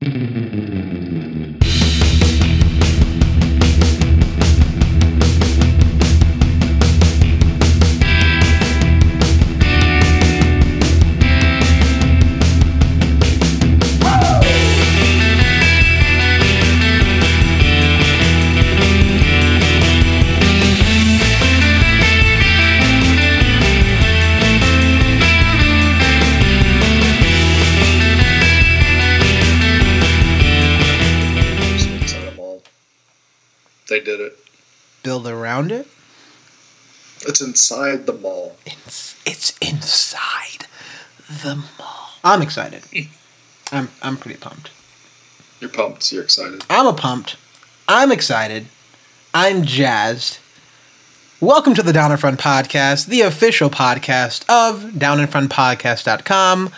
They Build around it. It's inside the mall. It's, it's inside the mall. I'm excited. I'm I'm pretty pumped. You're pumped. You're excited. I'm a pumped. I'm excited. I'm jazzed. Welcome to the Down in Front Podcast, the official podcast of downinfrontpodcast.com.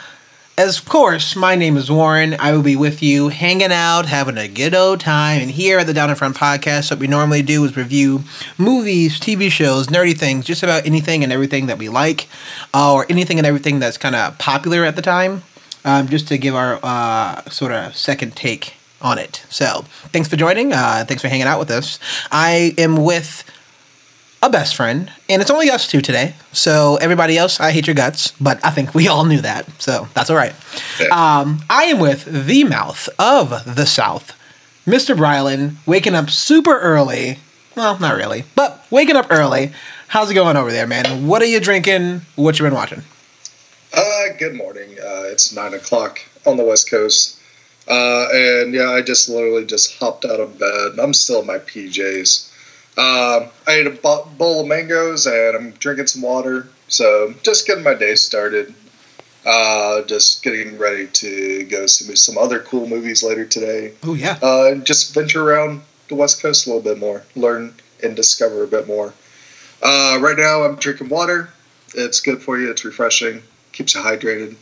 As of course, my name is Warren. I will be with you hanging out, having a good old time. And here at the Down in Front Podcast, what we normally do is review movies, TV shows, nerdy things, just about anything and everything that we like, uh, or anything and everything that's kind of popular at the time, um, just to give our uh, sort of second take on it. So, thanks for joining. Uh, thanks for hanging out with us. I am with a best friend, and it's only us two today. So everybody else, I hate your guts, but I think we all knew that, so that's all right. Um, I am with the mouth of the South, Mr. Brilund, waking up super early. Well, not really, but waking up early. How's it going over there, man? What are you drinking? What you been watching? Uh, good morning. Uh, it's nine o'clock on the West Coast. Uh, and yeah, I just literally just hopped out of bed. I'm still in my PJs. Uh, I ate a bowl of mangoes and I'm drinking some water. So just getting my day started. Uh, just getting ready to go see some other cool movies later today. Oh yeah. Uh, and just venture around the West Coast a little bit more, learn and discover a bit more. Uh, right now, I'm drinking water. It's good for you. It's refreshing. Keeps you hydrated.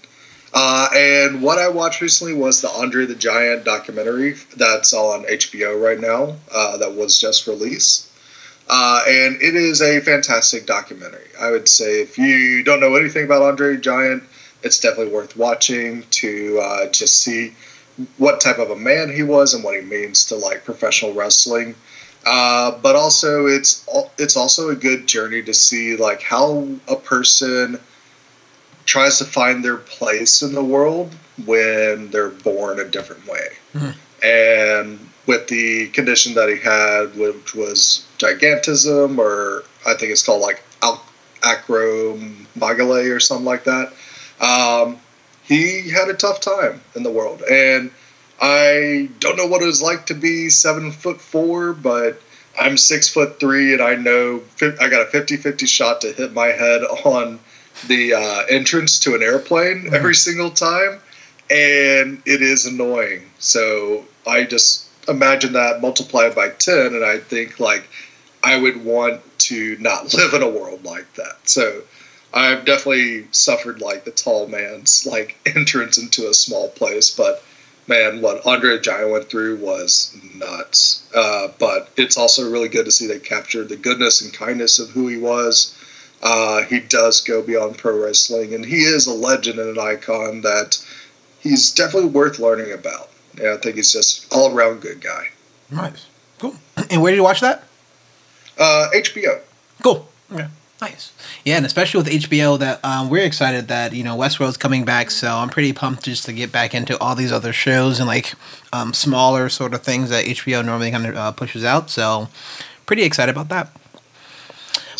Uh, and what I watched recently was the Andre the Giant documentary that's on HBO right now. Uh, that was just released. Uh, and it is a fantastic documentary. I would say if you don't know anything about Andre Giant, it's definitely worth watching to uh, just see what type of a man he was and what he means to like professional wrestling. Uh, but also, it's it's also a good journey to see like how a person tries to find their place in the world when they're born a different way. Mm-hmm. And with the condition that he had, which was gigantism, or I think it's called like acromegaly or something like that. Um, he had a tough time in the world, and I don't know what it was like to be seven foot four, but I'm six foot three, and I know I got a 50-50 shot to hit my head on the uh, entrance to an airplane mm-hmm. every single time, and it is annoying. So I just imagine that multiplied by 10 and i think like i would want to not live in a world like that. So i've definitely suffered like the tall man's like entrance into a small place but man what andre giant went through was nuts. Uh, but it's also really good to see they captured the goodness and kindness of who he was. Uh, he does go beyond pro wrestling and he is a legend and an icon that he's definitely worth learning about yeah, I think he's just all around good guy. Nice, cool. And where did you watch that? Uh, HBO. Cool. Okay. Nice. Yeah, and especially with HBO, that um, we're excited that you know Westworld's coming back. So I'm pretty pumped just to get back into all these other shows and like um, smaller sort of things that HBO normally kind of uh, pushes out. So pretty excited about that.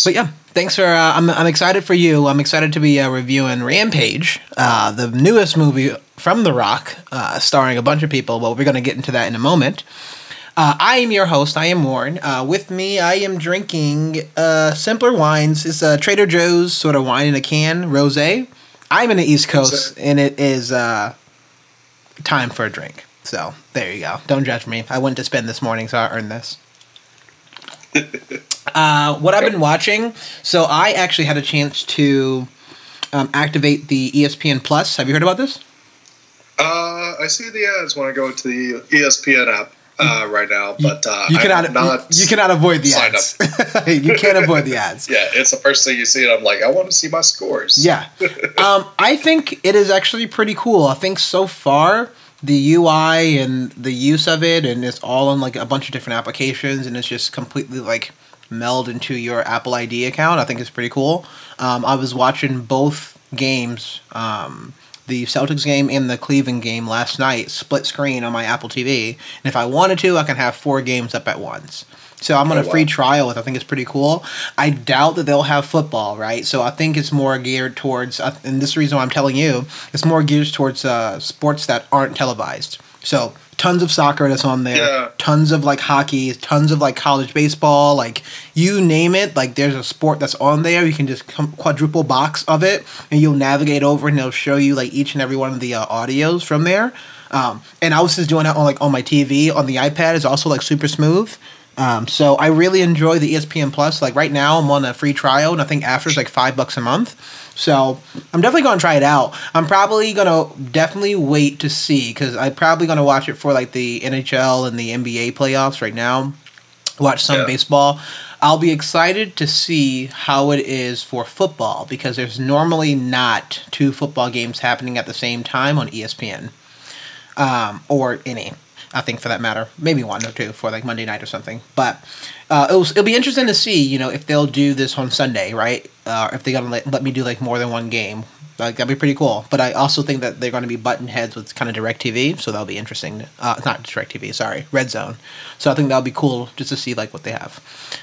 But yeah, thanks for. Uh, I'm I'm excited for you. I'm excited to be uh, reviewing Rampage, uh, the newest movie from The Rock, uh, starring a bunch of people. Well, we're going to get into that in a moment. Uh, I am your host. I am Warren. Uh, with me, I am drinking uh, simpler wines. It's a Trader Joe's sort of wine in a can, rosé. I'm in the East Coast, and it is uh, time for a drink. So there you go. Don't judge me. I went to spend this morning, so I earned this. uh, what I've been watching, so I actually had a chance to um, activate the ESPN Plus. Have you heard about this? Uh, I see the ads when I go into the ESPN app uh, right now, but uh, you cannot not you, you, cannot avoid the ads. you can't avoid the ads. Yeah, it's the first thing you see, and I'm like, I want to see my scores. Yeah, um, I think it is actually pretty cool. I think so far the UI and the use of it, and it's all on like a bunch of different applications, and it's just completely like meld into your Apple ID account. I think it's pretty cool. Um, I was watching both games, um, the Celtics game and the Cleveland game last night, split screen on my Apple TV. And if I wanted to, I can have four games up at once. So I'm on Oh, a free wow. trial with. I think it's pretty cool. I doubt that they'll have football, right? So I think it's more geared towards, and this is the reason why I'm telling you, it's more geared towards uh, sports that aren't televised. So tons of soccer that's on there, Yeah. tons of like hockey, tons of like college baseball, like you name it. Like there's a sport that's on there. You can just quadruple box of it, and you'll navigate over, and it'll show you like each and every one of the uh, audios from there. Um, and I was just doing that on like on my TV on the iPad. is also like super smooth. Um, so I really enjoy the ESPN Plus. Like right now, I'm on a free trial, and I think after it's like five bucks a month. So I'm definitely gonna try it out. I'm probably gonna definitely wait to see because I'm probably gonna watch it for like the NHL and the NBA playoffs right now. Watch some Yeah. baseball. I'll be excited to see how it is for football because there's normally not two football games happening at the same time on ESPN um, or any. I think for that matter, maybe one or two for like Monday night or something. But uh, it'll it'll be interesting to see, you know, if they'll do this on Sunday, right? Uh, if they're gonna let, let me do like more than one game, like that'd be pretty cool. But I also think that they're going to be button heads with kind of DirecTV, so that'll be interesting. Uh, not DirecTV, sorry, Red Zone. So I think that'll be cool just to see like what they have.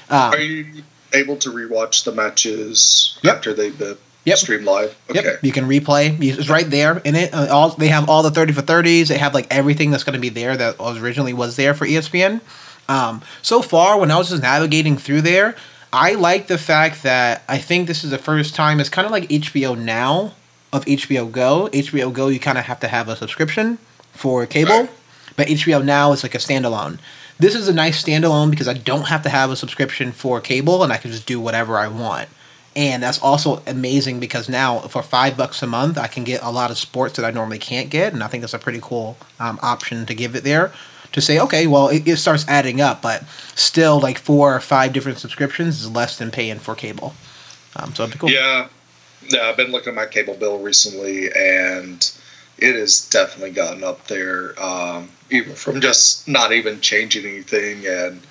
Um, Are you able to rewatch the matches Yep. after they've been Yep. streamed live? Okay. Yep, you can replay. It's right there in it. Uh, all they have all the thirty for thirties. They have like everything that's going to be there that was originally was there for ESPN. Um, so far, when I was just navigating through there, I like the fact that I think this is the first time. It's kind of like HBO Now of HBO Go. HBO Go, you kind of have to have a subscription for cable, but HBO Now is like a standalone. This is a nice standalone because I don't have to have a subscription for cable and I can just do whatever I want. And that's also amazing because now for five bucks a month, I can get a lot of sports that I normally can't get, and I think that's a pretty cool um, option to give it there. To say, okay, well, it, it starts adding up, but still, like four or five different subscriptions is less than paying for cable. Um, so it'd be cool. Yeah. Yeah, I've been looking at my cable bill recently, and it has definitely gotten up there, um, even from just not even changing anything. And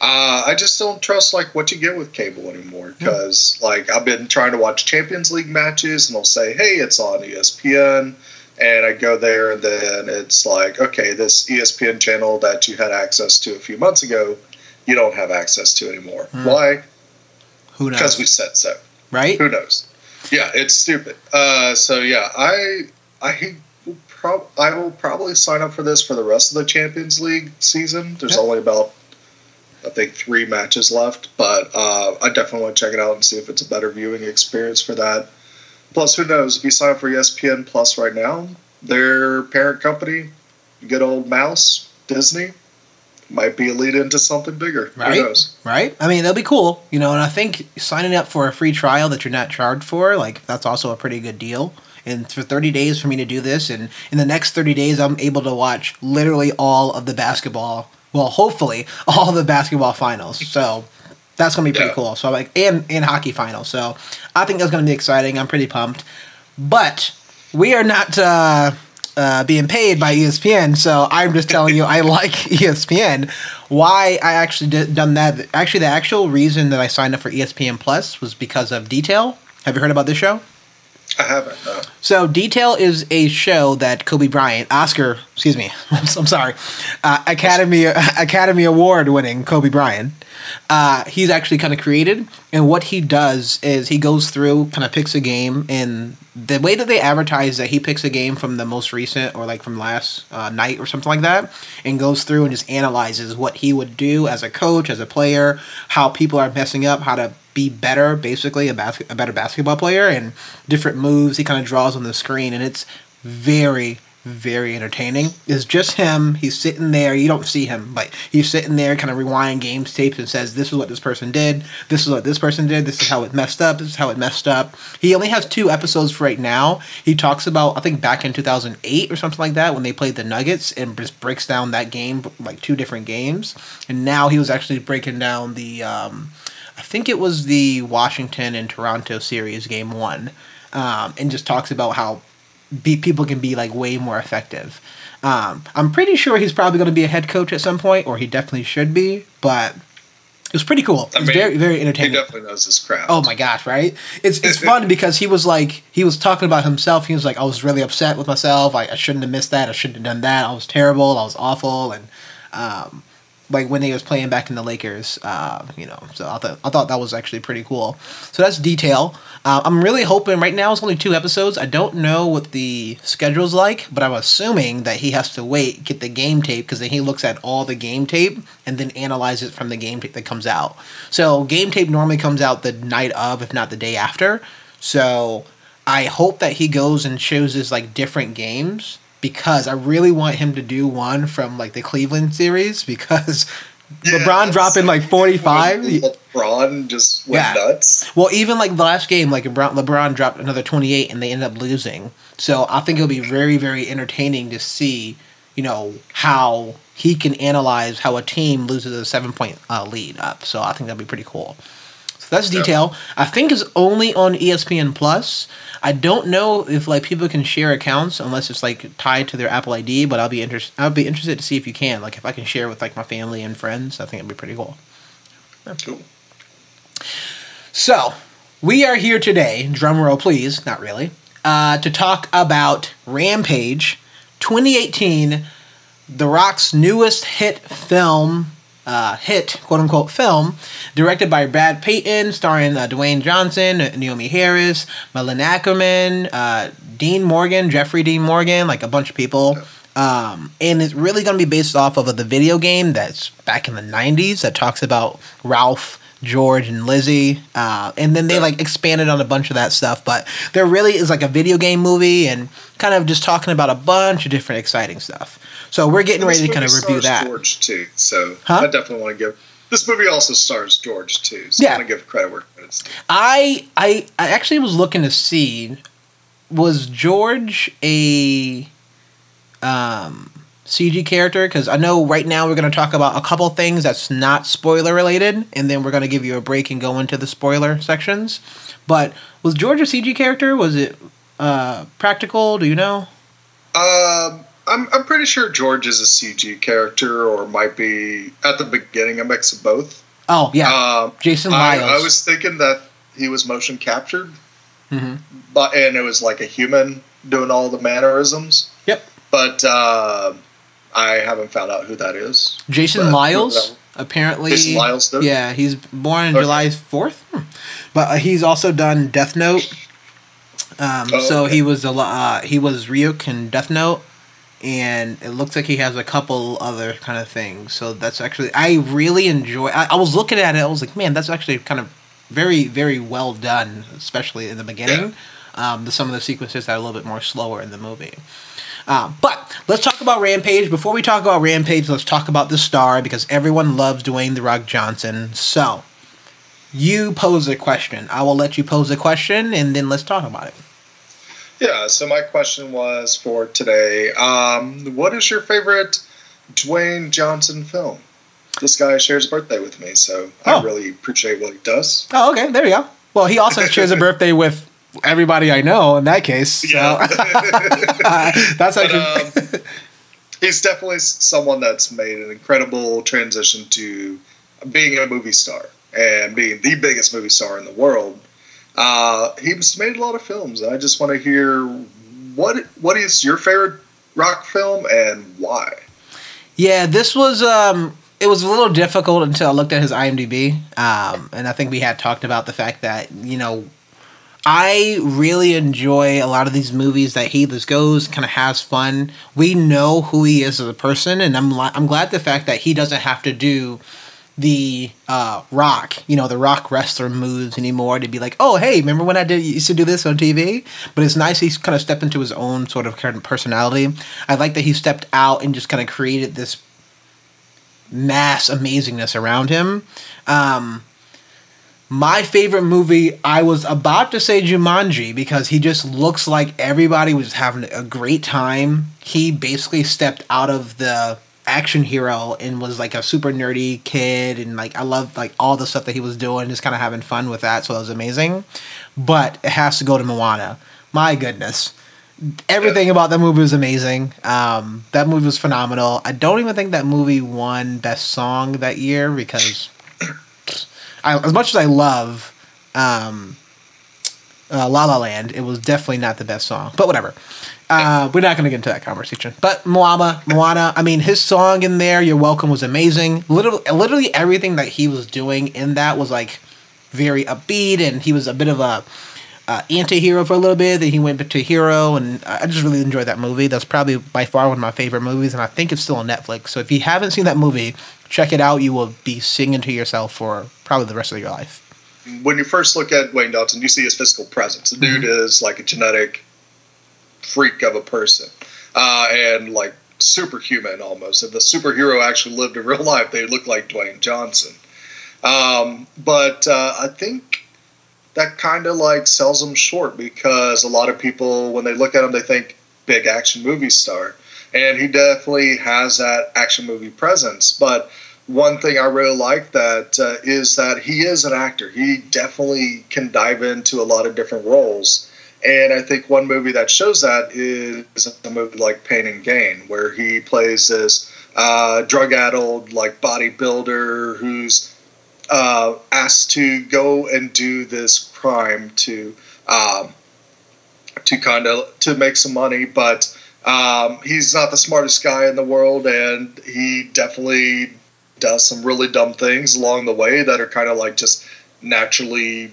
uh, I just don't trust like what you get with cable anymore because like I've been trying to watch Champions League matches, and they'll say, "Hey, it's on ESPN." And I go there, and then it's like, okay, this ESPN channel that you had access to a few months ago, you don't have access to anymore. Hmm. Why? Who knows? Because we said so right? who knows yeah it's stupid uh, so yeah i i will i will probably sign up for this for the rest of the champions league season there's Yeah. only about i think three matches left but uh, i definitely want to check it out and see if it's a better viewing experience for that plus who knows if you sign up for espn plus right now their parent company good old mouse disney might be a lead into something bigger Right. who knows right? I mean, that'll be cool, you know. And I think signing up for a free trial that you're not charged for, like, that's also a pretty good deal. And for 30 days for me to do this, and in the next 30 days, I'm able to watch literally all of the basketball. Well, hopefully, all the basketball finals. So that's gonna be pretty Yeah. cool. So like, and and hockey finals. So I think that's gonna be exciting. I'm pretty pumped. But we are not. Uh, uh, being paid by ESPN, so I'm just telling you I like ESPN. Why I actually did done that? Actually, the actual reason that I signed up for ESPN Plus was because of Detail. Have you heard about this show? I haven't. So Detail is a show that Kobe Bryant, Oscar, excuse me, I'm sorry, uh, Academy Academy Award winning Kobe Bryant. Uh, he's actually kind of created, and what he does is he goes through, kind of picks a game, and the way that they advertise that he picks a game from the most recent or like from last uh, night or something like that, and goes through and just analyzes what he would do as a coach, as a player, how people are messing up, how to be better, basically a, bas- a better basketball player, and different moves he kind of draws on the screen, and it's very very entertaining. It's just him. He's sitting there. You don't see him, but he's sitting there, kind of rewinding games tapes, and says, "This is what this person did. This is what this person did. This is how it messed up. This is how it messed up." He only has two episodes for right now. He talks about, I think, back in two thousand eight or something like that when they played the Nuggets, and just breaks down that game like two different games. And now he was actually breaking down the, um, I think it was the Washington and Toronto series game one, um, and just talks about how be people can be like way more effective. Um, I'm pretty sure he's probably going to be a head coach at some point, or he definitely should be. But it was pretty cool. It was very very entertaining. He definitely knows his craft. Oh my gosh, right? It's it's fun because he was like he was talking about himself. He was like, I was really upset with myself. Like I shouldn't have missed that. I shouldn't have done that. I was terrible. I was awful. And um, like when he was playing back in the Lakers, uh, you know. So I thought I thought that was actually pretty cool. So that's detail. Uh, I'm really hoping right now it's only two episodes. I don't know what the schedule's like, but I'm assuming that he has to wait get the game tape because then he looks at all the game tape and then analyzes it from the game tape that comes out. So game tape normally comes out the night of, if not the day after. So I hope that he goes and shows us like different games because I really want him to do one from like the Cleveland series because yeah, LeBron dropping like 45. LeBron just went yeah. nuts. Well, even like the last game, like LeBron, LeBron dropped another 28 and they ended up losing. So I think it'll be very, very entertaining to see, you know, how he can analyze how a team loses a seven point uh, lead up. So I think that'd be pretty cool. That's detail. I think it's only on ESPN Plus. I don't know if like people can share accounts unless it's like tied to their Apple ID, but I'll be interested. I'll be interested to see if you can. Like if I can share with like my family and friends, I think it'd be pretty cool. That's cool. So we are here today. Drum roll, please. Not really. Uh, to talk about Rampage, 2018, The Rock's newest hit film uh, hit, quote unquote, film, directed by Brad Peyton, starring uh, Dwayne Johnson, Naomie Harris, Malin Akerman, uh, Dean Morgan, Jeffrey Dean Morgan, like a bunch of people. Um, and it's really going to be based off of the video game that's back in the 90s that talks about Ralph. George and Lizzie, uh, and then they like expanded on a bunch of that stuff. But there really is like a video game movie and kind of just talking about a bunch of different exciting stuff. So we're getting ready to kind of review that. George too, so huh? I definitely want to give. This movie also stars George too, so yeah. I want to give credit where credit's due. I I I actually was looking to see was George a um CG character because I know right now we're going to talk about a couple things that's not spoiler related, and then we're going to give you a break and go into the spoiler sections. But was George a CG character? Was it uh, practical? Do you know? Um, I'm I'm pretty sure George is a CG character, or might be at the beginning a mix of both. Oh yeah, um, Jason Liles. I, I, was thinking that he was motion captured, mm-hmm. but and it was like a human doing all the mannerisms. Yep. But uh, I haven't found out who that is. Jason Liles. Apparently, Jason. Though? Yeah, he's born okay. July fourth, hmm. but uh, he's also done Death Note. Um, oh, so okay. he was a uh, he was Ryuk in Death Note and it looks like he has a couple other kind of things. So that's actually I really enjoy. I, I was looking at it. I was like, man, that's actually kind of very very well done, especially in the beginning. Um, the, some of the sequences that are a little bit more slower in the movie. Uh, but let's talk about Rampage. Before we talk about Rampage, let's talk about the star because everyone loves Dwayne the Rock Johnson. So, you pose a question. I will let you pose a question, and then let's talk about it. Yeah, so my question was for today um, what is your favorite Dwayne Johnson film? This guy shares a birthday with me, so oh. I really appreciate what he does. Oh, okay, there you go. Well, he also shares a birthday with everybody I know in that case. So. Yeah. that's actually. But, um, he's definitely someone that's made an incredible transition to being a movie star and being the biggest movie star in the world uh, he's made a lot of films. I just want to hear what what is your favorite rock film and why. Yeah, this was um, it was a little difficult until I looked at his IMDb, um, and I think we had talked about the fact that you know I really enjoy a lot of these movies that he just goes, kind of has fun. We know who he is as a person, and I'm I'm glad the fact that he doesn't have to do the uh, rock, you know, the rock wrestler moves anymore to be like, oh, hey, remember when I did used to do this on TV? But it's nice he's kind of stepped into his own sort of of personality. I like that he stepped out and just kind of created this mass amazingness around him. Um, my favorite movie, I was about to say Jumanji because he just looks like everybody was having a great time. He basically stepped out of the action hero and was like a super nerdy kid and like I loved like all the stuff that he was doing, just kind of having fun with that. So it was amazing. But it has to go to Moana. My goodness. everything about that movie was amazing. Um, that movie was phenomenal. I don't even think that movie won best song that year because, I, as much as I love um, uh, La La Land, it was definitely not the best song. But whatever. Uh, we're not going to get into that conversation. But Moana, Moana, I mean, his song in there, "You're Welcome," was amazing. Literally, literally everything that he was doing in that was like very upbeat, and he was a bit of a uh, anti-hero for a little bit. Then he went to hero, and I just really enjoyed that movie. That's probably by far one of my favorite movies, and I think it's still on Netflix. So if you haven't seen that movie, check it out. You will be singing to yourself for probably the rest of your life. When you first look at Dwayne Johnson, you see his physical presence. The dude mm-hmm. is like a genetic freak of a person, uh, and like superhuman almost. If the superhero actually lived in real life, they look like Dwayne Johnson. Um, but uh, I think that kind of like sells him short because a lot of people, when they look at him, they think big action movie star, and he definitely has that action movie presence. But one thing I really like that uh, is that he is an actor. He definitely can dive into a lot of different roles. And I think one movie that shows that is a movie like Pain and Gain, where he plays this uh, drug-addled like bodybuilder who's uh, asked to go and do this crime to um, to kind of to make some money, but um, he's not the smartest guy in the world, and he definitely does some really dumb things along the way that are kind of like just naturally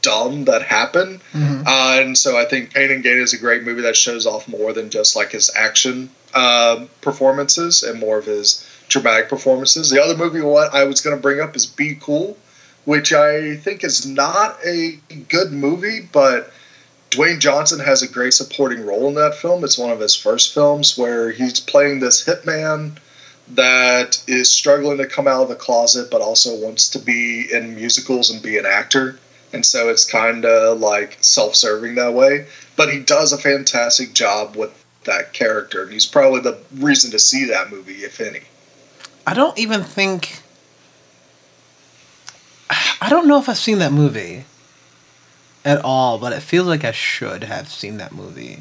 dumb that happen. Mm-hmm. Uh, and so I think Pain and Gain is a great movie that shows off more than just like his action uh, performances and more of his dramatic performances. The other movie what I was going to bring up is Be Cool, which I think is not a good movie, but Dwayne Johnson has a great supporting role in that film. It's one of his first films where he's playing this hitman that is struggling to come out of the closet but also wants to be in musicals and be an actor and so it's kind of like self-serving that way. But he does a fantastic job with that character, and he's probably the reason to see that movie, if any. I don't even think. I don't know if I've seen that movie at all, but it feels like I should have seen that movie.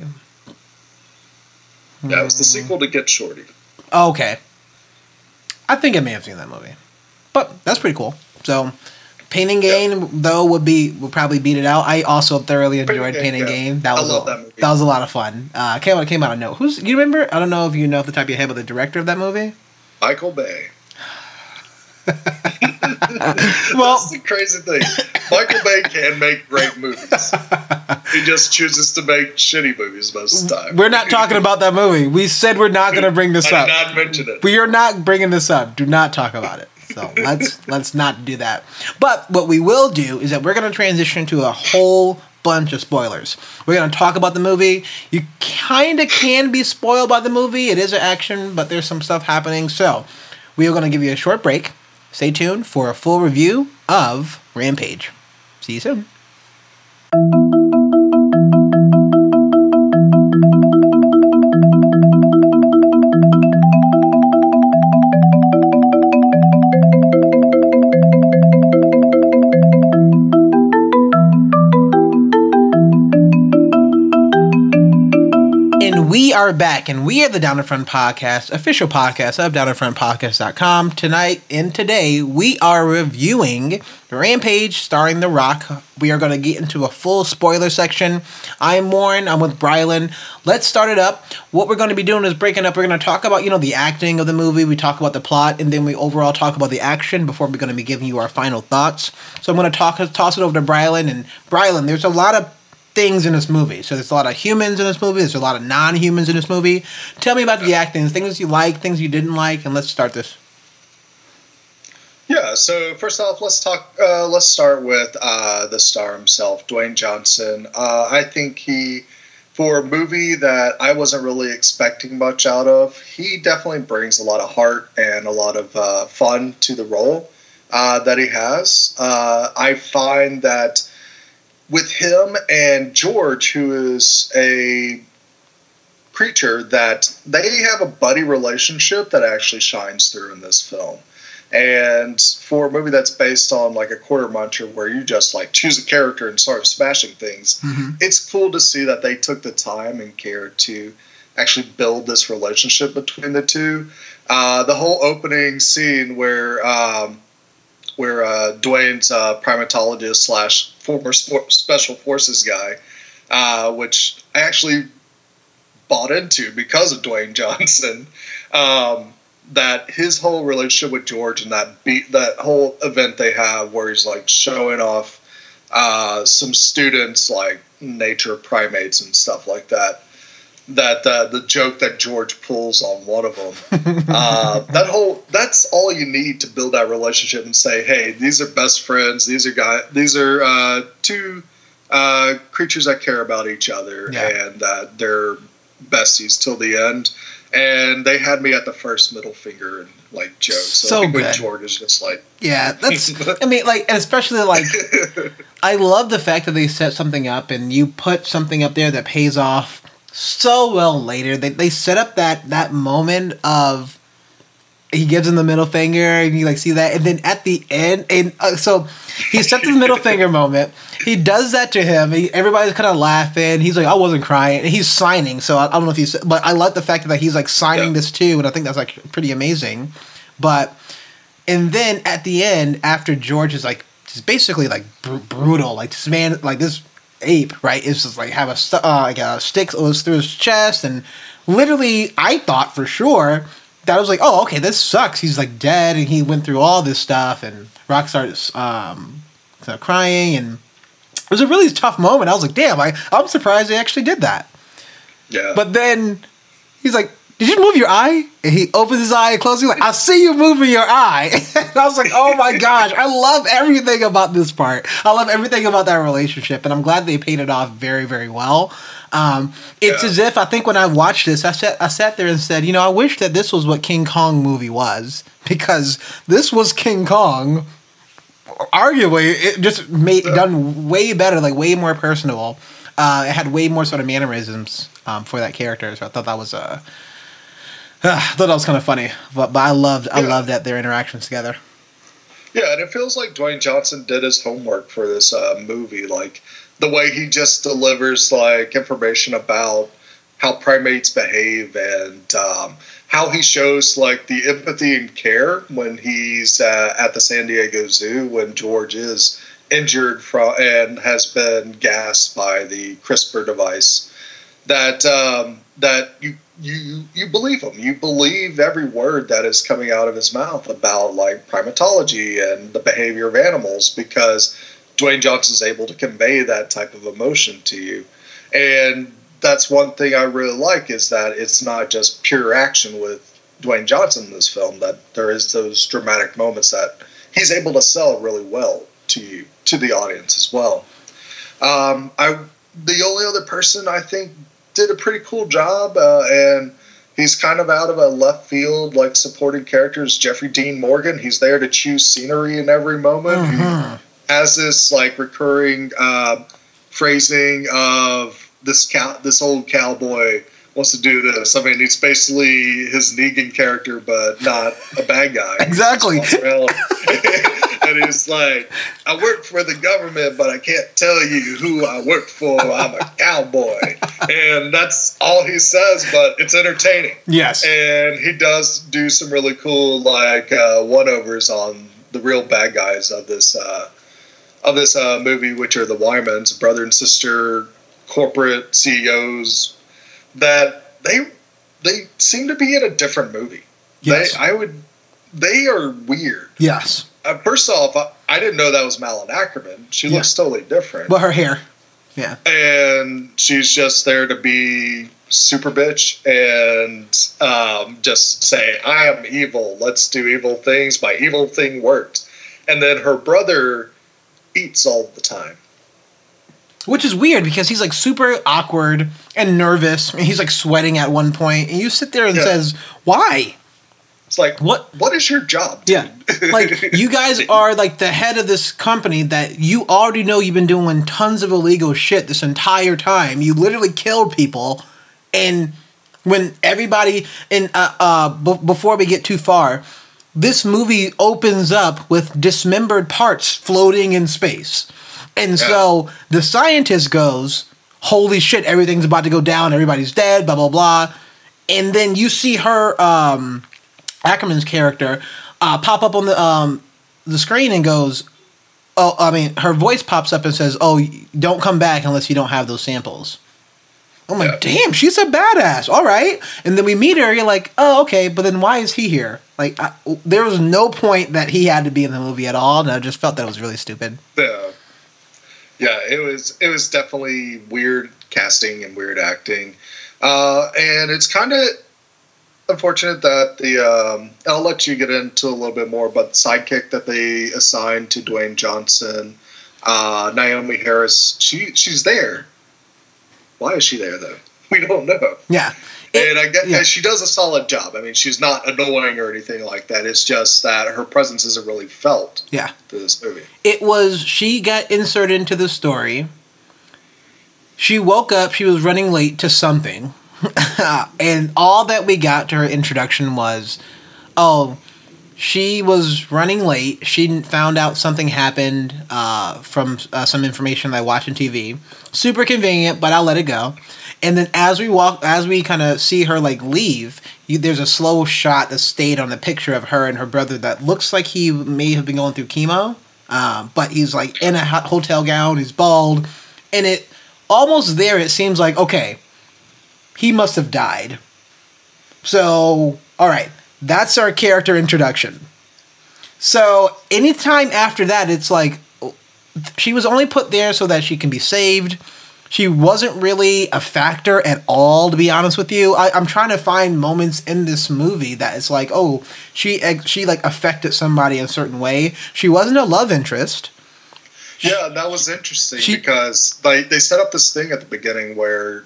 That was the hmm. sequel to Get Shorty. Oh, okay. I think I may have seen that movie. But that's pretty cool. So Pain and Gain yeah. though would be would probably beat it out. I also thoroughly enjoyed Pain, and Gain. That was a, that, that, was a lot of fun. Uh, came out came out of no. Who's you remember? I don't know if you know off the top of your head, but the director of that movie, Michael Bay. well, that's the crazy thing. Michael Bay can make great movies. he just chooses to make shitty movies most of the time. We're not talking about that movie. We said we're not going to bring this I up. not mention it. We are not bringing this up. Do not talk about it. So let's let's not do that. But what we will do is that we're going to transition to a whole bunch of spoilers. We're going to talk about the movie. You kind of can be spoiled by the movie. It is an action, but there's some stuff happening. So we are going to give you a short break. Stay tuned for a full review of Rampage. See you soon. Are back and we are the Down in Front Podcast, official podcast of downinfrontpodcast.com. Tonight and today we are reviewing Rampage starring The Rock. We are going to get into a full spoiler section. I'm Warren, I'm with Brilund. Let's start it up. What we're going to be doing is breaking up. We're going to talk about, you know, the acting of the movie, we talk about the plot, and then we overall talk about the action before we're going to be giving you our final thoughts. So I'm going to talk toss it over to Brilund and Brilund, there's a lot of things in this movie. So there's a lot of humans in this movie. There's a lot of non-humans in this movie. Tell me about the acting, things you like, things you didn't like, and let's start this. Yeah. So first off, let's talk. Uh, let's start with uh, the star himself, Dwayne Johnson. Uh, I think he, for a movie that I wasn't really expecting much out of, he definitely brings a lot of heart and a lot of uh, fun to the role uh, that he has. Uh, I find that with him and George, who is a creature that they have a buddy relationship that actually shines through in this film. And for a movie that's based on like a quarter muncher where you just like choose a character and start smashing things, Mhm. it's cool to see that they took the time and care to actually build this relationship between the two. Uh, the whole opening scene where um, where uh, Dwayne's uh, primatologist slash former special forces guy, uh, which I actually bought into because of Dwayne Johnson. Um, that his whole relationship with George and that beat that whole event they have where he's like showing off uh, some students like nature primates and stuff like that. That uh, the joke that George pulls on one of them, uh, that whole that's all you need to build that relationship and say, hey, these are best friends. These are guys. These are uh, two uh, creatures that care about each other Yeah. and that they're besties till the end. And they had me at the first middle finger and like joke. So, So good. George is just like Yeah, that's. I mean, like, and especially like, I love the fact that they set something up and you put something up there that pays off so well later. They they set up that that moment of he gives him the middle finger and you like see that. And then at the end and uh, so he sets the middle finger moment. He does that to him. He, everybody's kind of laughing. He's like i wasn't crying. And he's signing so I, I don't know if he's but i like the fact that he's like signing Yeah. this too and i think that's like pretty amazing. But and then at the end after george is like just basically like br- brutal like this man like this ape right is just like have a st- uh, like a stick goes through his chest and literally i thought for sure that I was like, oh, okay, this sucks. He's like dead, and he went through all this stuff, and Rock starts um, crying, and it was a really tough moment. I was like, damn, I, I'm surprised they actually did that. yeah. But then he's like, did you move your eye? And he opens his eye and closes. He's like, I see you moving your eye. and I was like, oh my gosh, I love everything about this part. I love everything about that relationship, and I'm glad they paid it off very, very well. Um, it's Yeah. as if I think when I watched this, I sat, I sat there and said, you know, I wish that this was what King Kong movie was because this was King Kong. Arguably, it just made done way better, like way more personable. Uh, it had way more sort of mannerisms um, for that character, so I thought that was uh, I thought that was kind of funny. But, but I loved I Yeah. loved that their interactions together. Yeah, and it feels like Dwayne Johnson did his homework for this uh, movie. Like the way he just delivers like information about how primates behave and um, how he shows like the empathy and care when he's uh, at the San Diego Zoo when George is injured from and has been gassed by the CRISPR device. That um, that you you you believe him. You believe every word that is coming out of his mouth about like primatology and the behavior of animals because Dwayne Johnson is able to convey that type of emotion to you. And that's one thing I really like is that it's not just pure action with Dwayne Johnson in this film. That there is those dramatic moments that he's able to sell really well to you to the audience as well. Um, I the only other person I think did a pretty cool job, uh, and he's kind of out of a left field like supporting characters. Jeffrey Dean Morgan, he's there to choose scenery in every moment. He Mhm. has this like recurring uh, phrasing of this cow, this old cowboy wants to do this. I mean, he's basically his Negan character, but not a bad guy. Exactly. and he's like, I work for the government, but I can't tell you who I work for. I'm a cowboy. And that's all he says, but it's entertaining. Yes. And he does do some really cool like uh, one overs on the real bad guys of this uh, of this uh, movie, which are the Wymans, brother and sister corporate CEOs. That they they seem to be in a different movie. Yes. They, I would. They are weird. yes. Uh, first off, I, I didn't know that was Malin Akerman. She Yeah. looks totally different But her hair. Yeah. and she's just there to be super bitch and um, just say i am evil let's do evil things my evil thing worked and then her brother eats all the time Which is weird because he's like super awkward and nervous. And he's like sweating at one point, and you sit there and Yeah. says, "Why? It's like What? what is your job Yeah, like you guys are like the head of this company that you already know you've been doing tons of illegal shit this entire time. You literally killed people, and when everybody and uh, uh b- before we get too far, this movie opens up with dismembered parts floating in space. And so the scientist goes, Holy shit, everything's about to go down, everybody's dead, blah, blah, blah. And then you see her, um, Akerman's character, uh, pop up on the, um, the screen and goes, Oh, I mean, her voice pops up and says, Oh, don't come back unless you don't have those samples. I'm like, Yeah. damn, she's a badass. All right. And then we meet her. You're like, oh, okay. But then why is he here? Like, I, there was no point that he had to be in the movie at all. And I just felt that it was really stupid. Yeah, yeah, it was it was definitely weird casting and weird acting, uh, and it's kind of unfortunate that the um, I'll let you get into a little bit more, but the sidekick that they assigned to Dwayne Johnson, uh, Naomie Harris, she she's there. Why is she there though? We don't know. Yeah. It- and I get yeah. she does a solid job. I mean, she's not annoying or anything like that. It's just that her presence isn't really felt Yeah. to this movie. It was, she got inserted into the story. She woke up, she was running late to something. and all that we got to her introduction was, oh, she was running late. She found out something happened uh, from uh, some information that I watched on TV. Super convenient, but I'll let it go. And then as we walk, as we kind of see her like leave, you, there's a slow shot that stayed on the picture of her and her brother that looks like he may have been going through chemo, um, but he's like in a hotel gown. He's bald, and it almost there. It seems like okay, he must have died. So, all right, that's our character introduction. So, anytime after that, it's like she was only put there so that she can be saved. She wasn't really a factor at all, to be honest with you. I, I'm trying to find moments in this movie that it's like, oh, she she like affected somebody a certain way. She wasn't a love interest. Yeah, that was interesting She- because they they set up this thing at the beginning where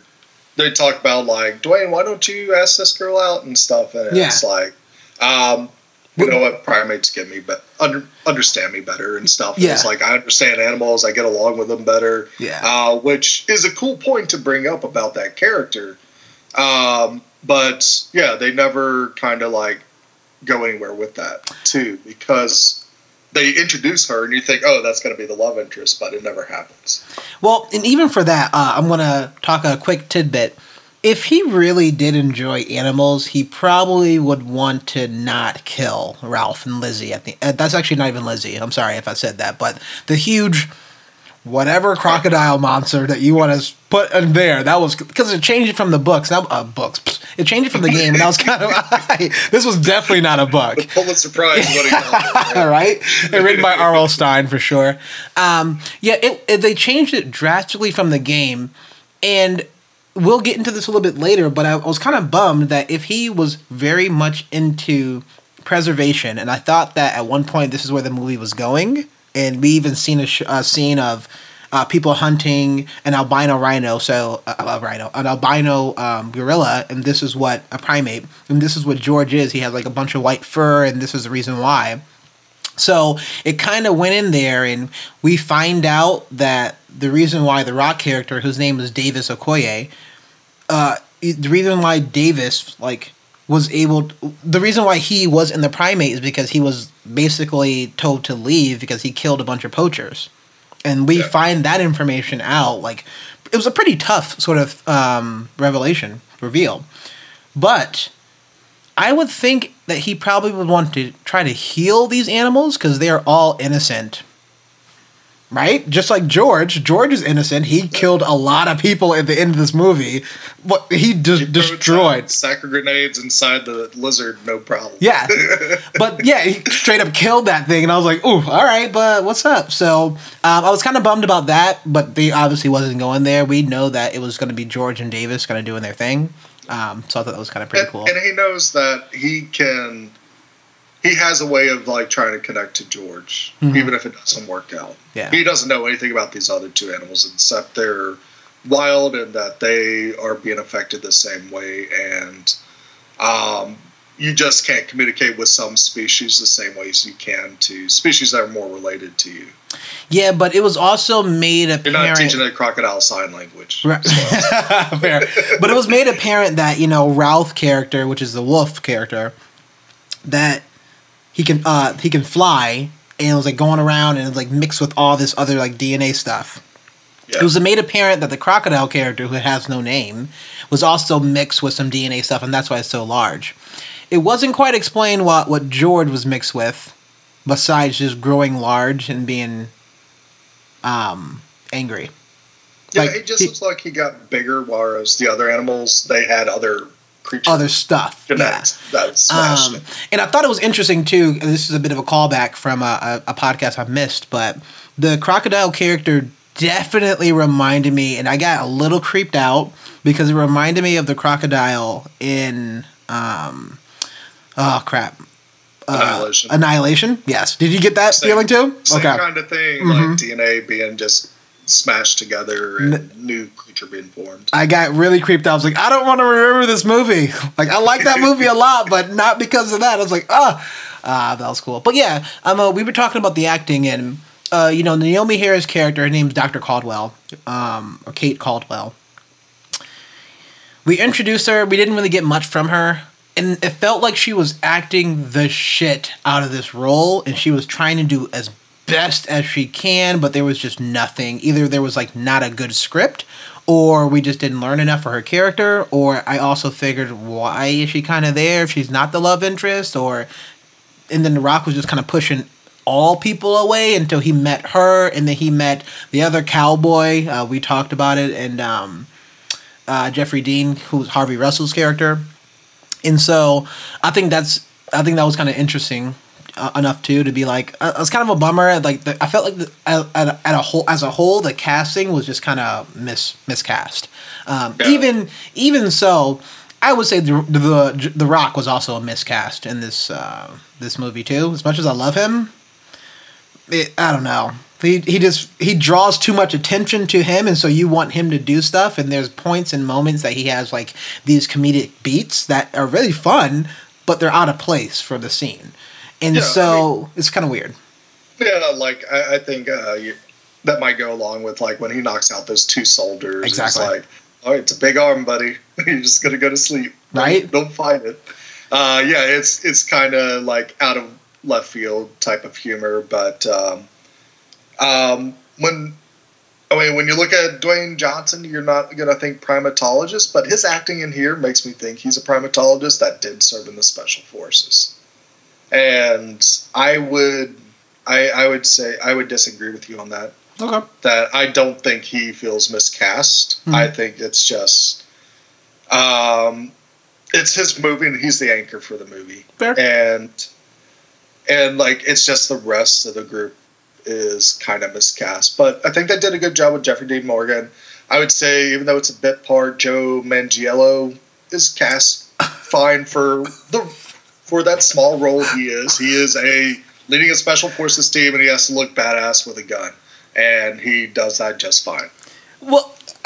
they talk about like Dwayne, why don't you ask this girl out and stuff, and Yeah. it's like, um, you know what, primates get me, but under, understand me better and stuff. And It's like I understand animals, I get along with them better, Yeah. uh, which is a cool point to bring up about that character. Um, but yeah, they never kind of like go anywhere with that too because they introduce her and you think, oh, that's going to be the love interest, but it never happens. Well, and even for that, uh, I'm gonna talk a quick tidbit. If he really did enjoy animals, he probably would want to not kill Ralph and Lizzie. At the uh, that's actually not even Lizzie. I'm sorry if I said that, but the huge whatever crocodile monster that you want to put in there that was because it changed it from the books. That uh, books. pfft, It changed it from the game, and that was kind of this was definitely not a book. The Pulitzer Prize winning novel, All right? right, and written by R.L. Stine for sure. Um, yeah, it, it, they changed it drastically from the game, and we'll get into this a little bit later. But I was kind of bummed that if he was very much into preservation, and I thought that at one point this is where the movie was going, and we even seen a, sh- a scene of. Uh, people hunting an albino rhino, so uh, a rhino, an albino um, gorilla, and this is what a primate, and this is what George is. He has like a bunch of white fur, and this is the reason why. So it kind of went in there, and we find out that the reason why the Rock character, whose name is Davis Okoye, uh, the reason why Davis like was able, the reason why he was in the primate is because he was basically told to leave because he killed a bunch of poachers, and we Yeah. find that information out. Like it was a pretty tough sort of um, revelation reveal, but I would think that he probably would want to try to heal these animals because they are all innocent. Right? Just like George. George is innocent. He killed a lot of people at the end of this movie. But he just You throw destroyed. sack of grenades inside the lizard, no problem. Yeah. but yeah, he straight up killed that thing. And I was like, ooh, all right, but what's up? So um, I was kind of bummed about that, but they obviously wasn't going there. We know that it was going to be George and Davis kind of doing their thing. Um, so I thought that was kind of pretty and, cool. and he knows that he can. He has a way of like trying to connect to George, Mhm. even if it doesn't work out. Yeah. He doesn't know anything about these other two animals except they're wild and that they are being affected the same way. And um, you just can't communicate with some species the same way as you can to species that are more related to you. Yeah, but it was also made apparent. You're not teaching a crocodile sign language. Right. So, Fair. But it was made apparent that, you know, Ralph character, which is the wolf character, that he can uh he can fly and it was like going around and it was like mixed with all this other like DNA stuff. Yeah. It was made apparent that the crocodile character, who has no name, was also mixed with some DNA stuff, and that's why it's so large. It wasn't quite explained what what George was mixed with, besides just growing large and being um angry. yeah, like, it just he- looks like he got bigger, whereas the other animals they had other Other stuff. Yeah. Um, and I thought it was interesting too. This is a bit of a callback from a, a, a podcast I missed, but the crocodile character definitely reminded me, and I got a little creeped out because it reminded me of the crocodile in, um, oh crap, uh, Annihilation. Annihilation. Yes. Did you get that Same- feeling too? Same okay. kind of thing, Mhm. like DNA being just smashed together and new creature being formed. I got really creeped out. I was like, I don't want to remember this movie. Like, I like that movie a lot, but not because of that. I was like, ah, ah, that was cool. But yeah, um, uh, we were talking about the acting, and uh, you know, Naomie Harris' character, her name's Dr. Caldwell, um, or Kate Caldwell. We introduced her. We didn't really get much from her. And it felt like she was acting the shit out of this role, and she was trying to do as best as she can, but there was just nothing. Either there was like not a good script, or we just didn't learn enough for her character, or I also figured why is she kind of there if she's not the love interest, or and then The Rock was just kind of pushing all people away until he met her, and then he met the other cowboy. Uh, we talked about it, and um, uh, Jeffrey Dean, who's Harvey Russell's character, and so I think that's I think that was kind of interesting uh, enough too to be like uh, it's kind of a bummer. Like the, I felt like the, at, at, a, at a whole as a whole the casting was just kind of mis miscast. Um, Yeah. Even even so, I would say the, the the Rock was also a miscast in this uh, this movie too. As much as I love him, it, I don't know. He he just he draws too much attention to him, and so you want him to do stuff. And there's points and moments that he has like these comedic beats that are really fun, but they're out of place for the scene. And Yeah, so it's kind of weird. Yeah, like I, I think uh, you, that might go along with like when he knocks out those two soldiers. Exactly. It's like, oh, it's a big arm, buddy. You're just gonna go to sleep. Don't- Right. Don't fight it. Uh, yeah, it's it's kind of like out of left field type of humor, but um, um, when I mean when you look at Dwayne Johnson, you're not gonna think primatologist, but his acting in here makes me think he's a primatologist that did serve in the special forces, and I would I, I would say I would disagree with you on that. Okay. That I don't think he feels miscast. Mhm. I think it's just, um, it's his movie and he's the anchor for the movie, Fair. and and like it's just the rest of the group is kind of miscast. But I think they did a good job with Jeffrey Dean Morgan. I would say even though it's a bit part, Joe Manganiello is cast fine for the for that small role he is. He is a leading a special forces team and he has to look badass with a gun. And he does that just fine. Well,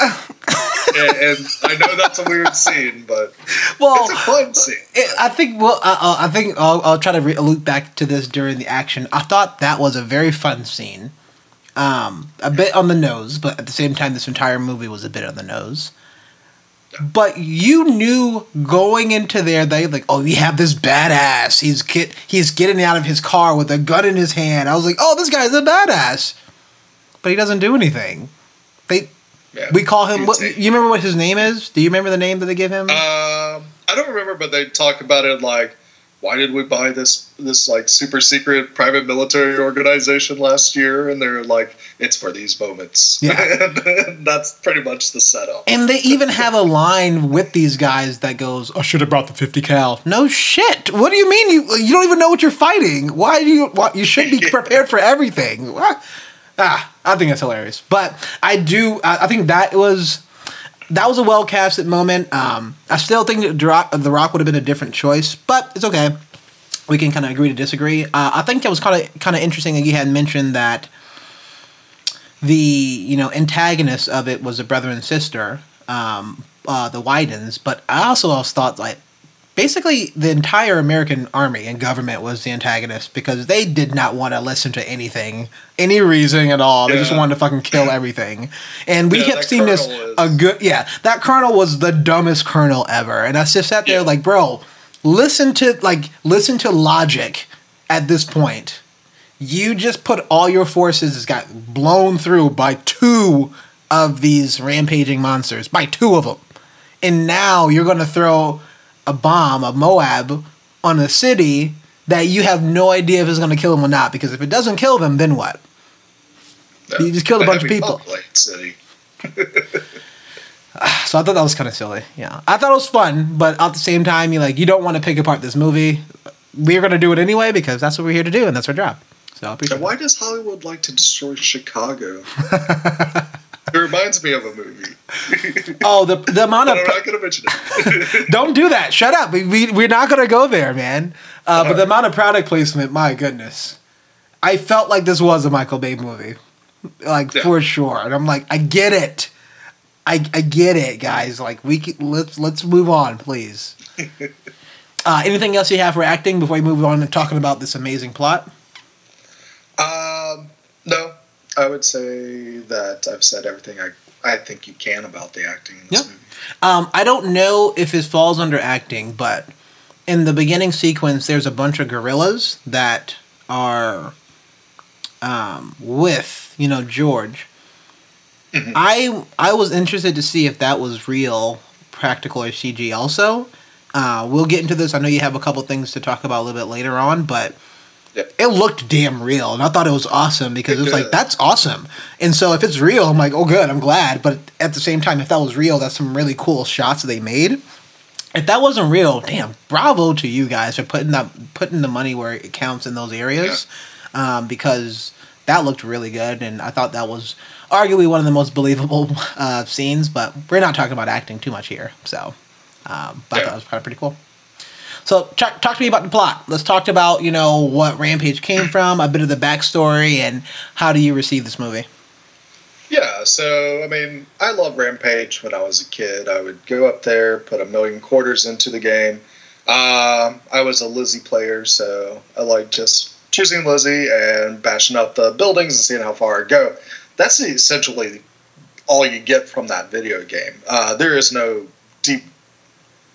And, and I know that's a weird scene, but well, it's a fun scene. It, I think well, I, I think I'll, I'll try to re- loop back to this during the action. I thought that was a very fun scene, um, a bit on the nose, but at the same time, this entire movie was a bit on the nose. But you knew going into there, they like, oh, we have this badass. He's get he's getting out of his car with a gun in his hand. I was like, oh, this guy's a badass, but he doesn't do anything. They Yeah. we call him. What you remember? What his name is? Do you remember the name that they give him? Um, I don't remember, but they talk about it like, why did we buy this this like super secret private military organization last year? And they're like, it's for these moments. Yeah. and that's pretty much the setup. And they even have a line with these guys that goes, "I should have brought the 50 cal." No shit. What do you mean you you don't even know what you're fighting? Why do you why, you should be prepared for everything? What? Ah, I think that's hilarious. But I do I, I think that was that was a well casted moment. Um, I still think The Rock, The Rock would have been a different choice, but it's okay. We can kind of agree to disagree. Uh, I think it was kind of kind of interesting that you had mentioned that the you know antagonist of it was a brother and sister, um, uh, the Wydens. But I also thought like basically the entire American army and government was the antagonist because they did not want to listen to anything, any reasoning at all. They just wanted to fucking kill everything. And we Yeah, kept seeing this is- a good yeah. That colonel was the dumbest colonel ever, and I just sat there Yeah. like, bro, listen to like listen to logic at this point. You just put all your forces got blown through by two of these rampaging monsters, by two of them. And now you're going to throw a bomb, a MOAB, on a city that you have no idea if it's going to kill them or not. Because if it doesn't kill them, then what? You just killed a bunch of people. City. So I thought that was kind of silly. Yeah, I thought it was fun, but at the same time, you like you don't want to pick apart this movie. We're gonna do it anyway because that's what we're here to do, and that's our job. So I appreciate And why does Hollywood like to destroy Chicago? it reminds me of a movie. Oh, the the amount of I'm not going to mention it. don't do that. Shut up. We, we we're not gonna go there, man. Uh, but the amount of product placement, my goodness, I felt like this was a Michael Bay movie, like Yeah. for sure. And I'm like, I get it. I, I get it, guys. Like we can, let's let's move on, please. Uh, anything else you have for acting before we move on to talking about this amazing plot? um, no, I would say that I've said everything I, I think you can about the acting in this Yep. movie. Um, I don't know if it falls under acting, but in the beginning sequence, there's a bunch of gorillas that are um, with you know George. Mhm. I I was interested to see if that was real, practical or CG. Also, uh, we'll get into this. I know you have a couple things to talk about a little bit later on, but Yep. it looked damn real, and I thought it was awesome because it was like that's awesome. And so if it's real, I'm like, oh good, I'm glad. But at the same time, if that was real, that's some really cool shots they made. If that wasn't real, damn, bravo to you guys for putting that putting the money where it counts in those areas, um, because that looked really good, and I thought that was arguably one of the most believable uh, scenes. But we're not talking about acting too much here, so um, but I thought it was kind of pretty cool. So talk, talk to me about the plot. Let's talk about you know what Rampage came from, a bit of the backstory, and how do you receive this movie? Yeah, so I mean, I love Rampage when I was a kid. I would go up there, put a million quarters into the game. Um, I was a Lizzie player, so I like just choosing Lizzie and bashing up the buildings and seeing how far I go. That's essentially all you get from that video game. Uh, there is no deep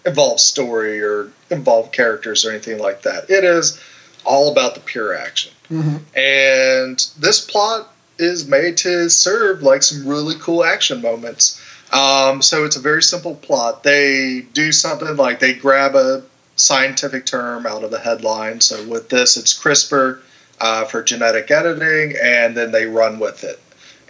involved story or involved characters or anything like that. It is all about the pure action. Mm-hmm. And this plot is made to serve like some really cool action moments. Um, so it's a very simple plot. They do something like they grab a scientific term out of the headline. So with this, it's CRISPR uh, for genetic editing, and then they run with it.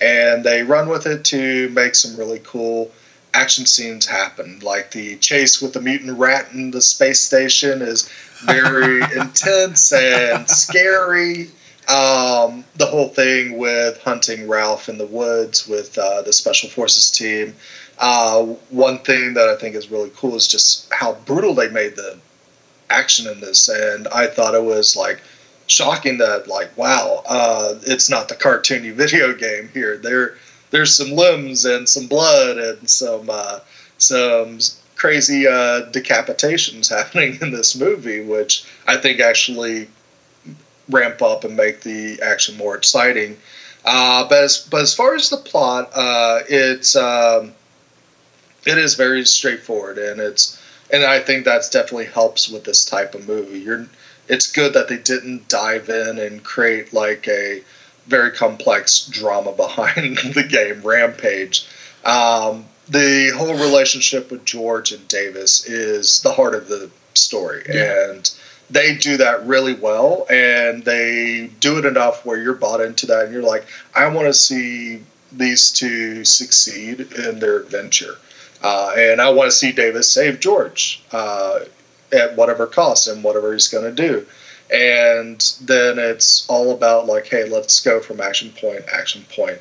And they run with it to make some really cool action scenes happen. Like the chase with the mutant rat in the space station is very intense and scary. Um, the whole thing with hunting Ralph in the woods with uh, the special forces team. Uh, one thing that I think is really cool is just how brutal they made the action in this, and I thought it was like shocking that like wow, uh, it's not the cartoony video game here. There, there's some limbs and some blood and some uh, some crazy uh, decapitations happening in this movie, which I think actually ramp up and make the action more exciting. Uh, but as but as far as the plot, uh, it's um, it is very straightforward, and it's and I think that's definitely helps with this type of movie. You're it's good that they didn't dive in and create like a very complex drama behind the game Rampage. Um, the whole relationship with George and Davis is the heart of the story, Yeah. and they do that really well, and they do it enough where you're bought into that, and you're like, I want to see these two succeed in their adventure, uh, and I want to see Davis save George uh, at whatever cost and whatever he's going to do. And then it's all about like, hey, let's go from action point, action point.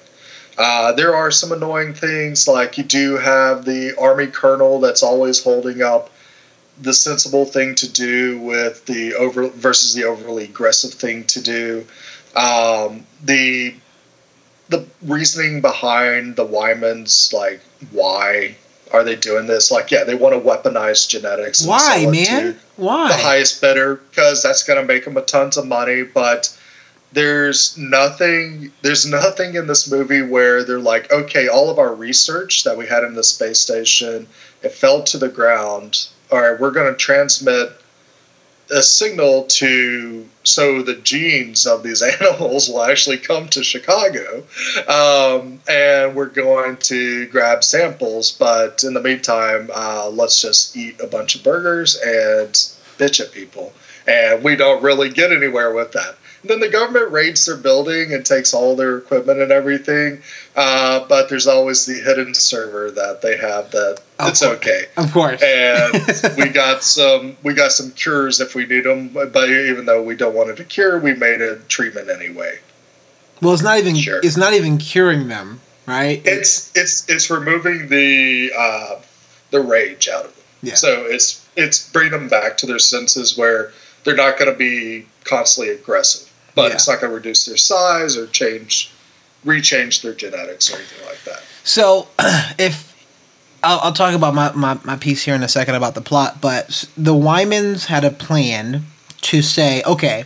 Uh, there are some annoying things, like you do have the army colonel that's always holding up the sensible thing to do with the over versus the overly aggressive thing to do. Um, the the reasoning behind the Wyman's like why are they doing this? Like, yeah, they want to weaponize genetics. Why, man? Why? the highest bidder because that's going to make them a tons of money. But there's nothing. There's nothing in this movie where they're like, okay, all of our research that we had in the space station, it fell to the ground. All right, we're going to transmit a signal to so the genes of these animals will actually come to Chicago, um, and we're going to grab samples. But in the meantime, uh, let's just eat a bunch of burgers and bitch at people, and we don't really get anywhere with that. Then the government raids their building and takes all their equipment and everything. Uh, but there's always the hidden server that they have that Of it's course. okay Of course. and we got some we got some cures if we need them but even though we don't want it to cure we made a treatment anyway well, it's not even Sure. it's not even curing them, right? it's it's it's removing the uh, the rage out of them Yeah. so it's it's bringing them back to their senses where they're not going to be constantly aggressive but Yeah. it's not going to reduce their size or change rechange their genetics or anything like that So, if I'll, I'll talk about my, my, my piece here in a second about the plot, but the Wymans had a plan to say, okay,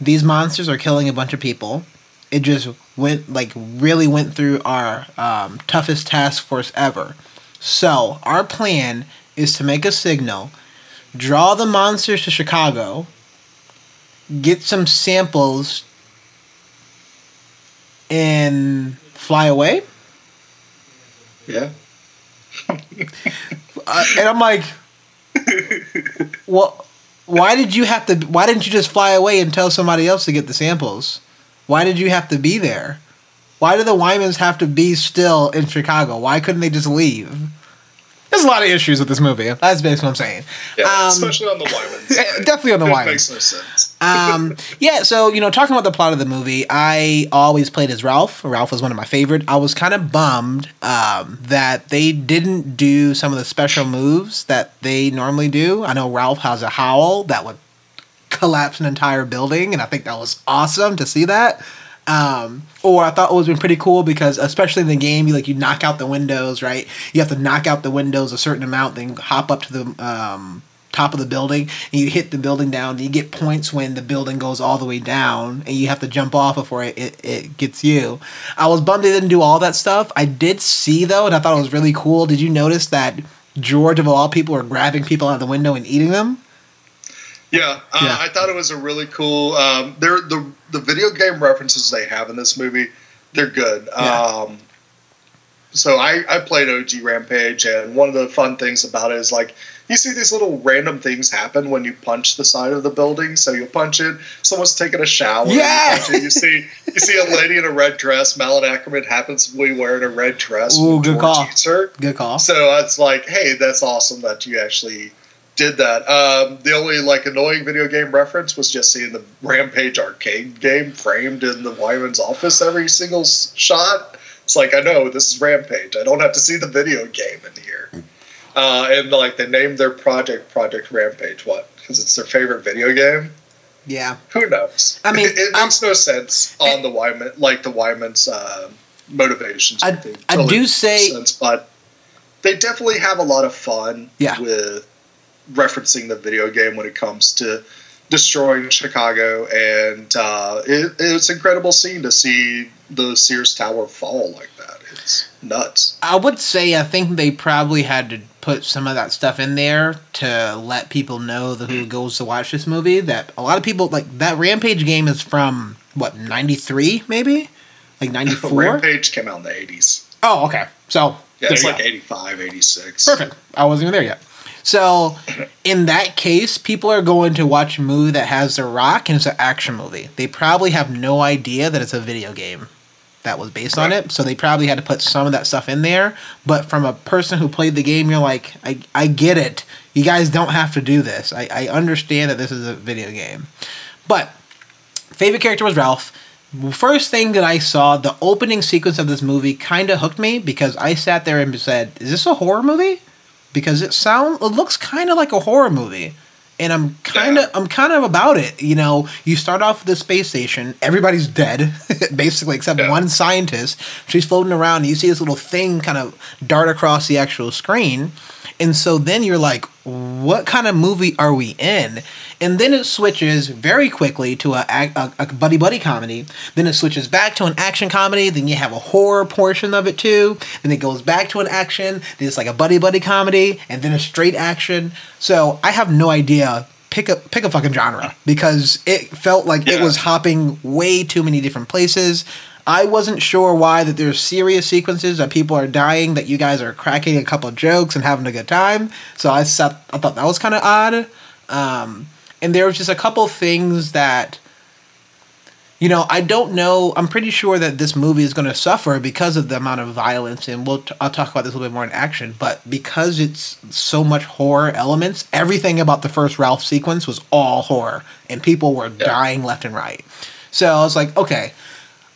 these monsters are killing a bunch of people. It just went like really went through our um, toughest task force ever. So our plan is to make a signal, draw the monsters to Chicago, get some samples, and fly away. yeah Uh, and I'm like, well, why did you have to? Why didn't you just fly away and tell somebody else to get the samples? Why did you have to be there? Why do the Wymans have to be still in Chicago? Why couldn't they just leave? There's a lot of issues with this movie. That's basically what I'm saying. yeah Um, especially on the Wymans definitely on the Wymans. makes no sense um, yeah, so you know, talking about the plot of the movie, I always played as Ralph. Ralph was one of my favorite. I was kind of bummed um, that they didn't do some of the special moves that they normally do. I know Ralph has a howl that would collapse an entire building, and I think that was awesome to see that. Um, or I thought it was been pretty cool because especially in the game, you like you knock out the windows, right? You have to knock out the windows a certain amount, then hop up to the um, top of the building, and you hit the building down. And you get points when the building goes all the way down, and you have to jump off before it, it, it gets you. I was bummed they didn't do all that stuff. I did see though, and I thought it was really cool. Did you notice that George of all people are grabbing people out of the window and eating them? Yeah, uh, Yeah. I thought it was a really cool. Um, they're the the video game references they have in this movie. They're good. Yeah. Um, so I I played OG Rampage, and one of the fun things about it is like you see these little random things happen when you punch the side of the building. So you punch it, someone's taking a shower. you Yeah. it, You, see you see a lady in a red dress. Malin Akerman happens to be wearing a red dress. Ooh, good call. her. Good call. So it's like, hey, that's awesome that you actually did that. Um, the only like annoying video game reference was just seeing the Rampage arcade game framed in the Wyman's office every single shot. It's like I know this is Rampage. I don't have to see the video game in here. Uh, and like they named their project Project Rampage. What? Because it's their favorite video game. Yeah. Who knows? I mean, it, it I'm- makes no sense on the Wyman, like the Wyman's uh, motivations. I- They I totally do say- sense, but they definitely have a lot of fun Yeah. with referencing the video game when it comes to destroying Chicago, and uh, it, it's an incredible scene to see the Sears Tower fall like that. It's nuts. I would say I think they probably had to put some of that stuff in there to let people know the, who hmm. goes to watch this movie. That a lot of people like that Rampage game is from what ninety three maybe, like ninety four. Rampage came out in the 80s. Oh, okay. So Yeah, it's like go. 85, 86. Perfect. I wasn't even there yet. So, in that case, people are going to watch a movie that has The Rock and it's an action movie. They probably have no idea that it's a video game that was based on it. So, they probably had to put some of that stuff in there. But from a person who played the game, you're like, I, I get it. You guys don't have to do this. I, I understand that this is a video game. But, favorite character was Ralph. First thing that I saw, the opening sequence of this movie kind of hooked me because I sat there and said, "Is this a horror movie?" Because it sound it looks kind of like a horror movie, and I'm kind of Yeah. I'm kind of about it. You know, you start off with the space station, everybody's dead, basically except Yeah. one scientist. She's floating around, and you see this little thing kind of dart across the actual screen, and so then you're like, "What kind of movie are we in?" And then it switches very quickly to a, a, a buddy buddy comedy. Then it switches back to an action comedy. Then you have a horror portion of it too. Then it goes back to an action. Then it's like a buddy buddy comedy, and then a straight action. So I have no idea pick a pick a fucking genre because it felt like it was hopping way too many different places. I wasn't sure why that there's serious sequences that people are dying that you guys are cracking a couple of jokes and having a good time. So I sat, I thought that was kind of odd. Um, and there was just a couple things that you know, I don't know. I'm pretty sure that this movie is going to suffer because of the amount of violence, and we'll t- I'll talk about this a little bit more in action. But because it's so much horror elements, everything about the first Ralph sequence was all horror, and people were dying left and right. So I was like, okay,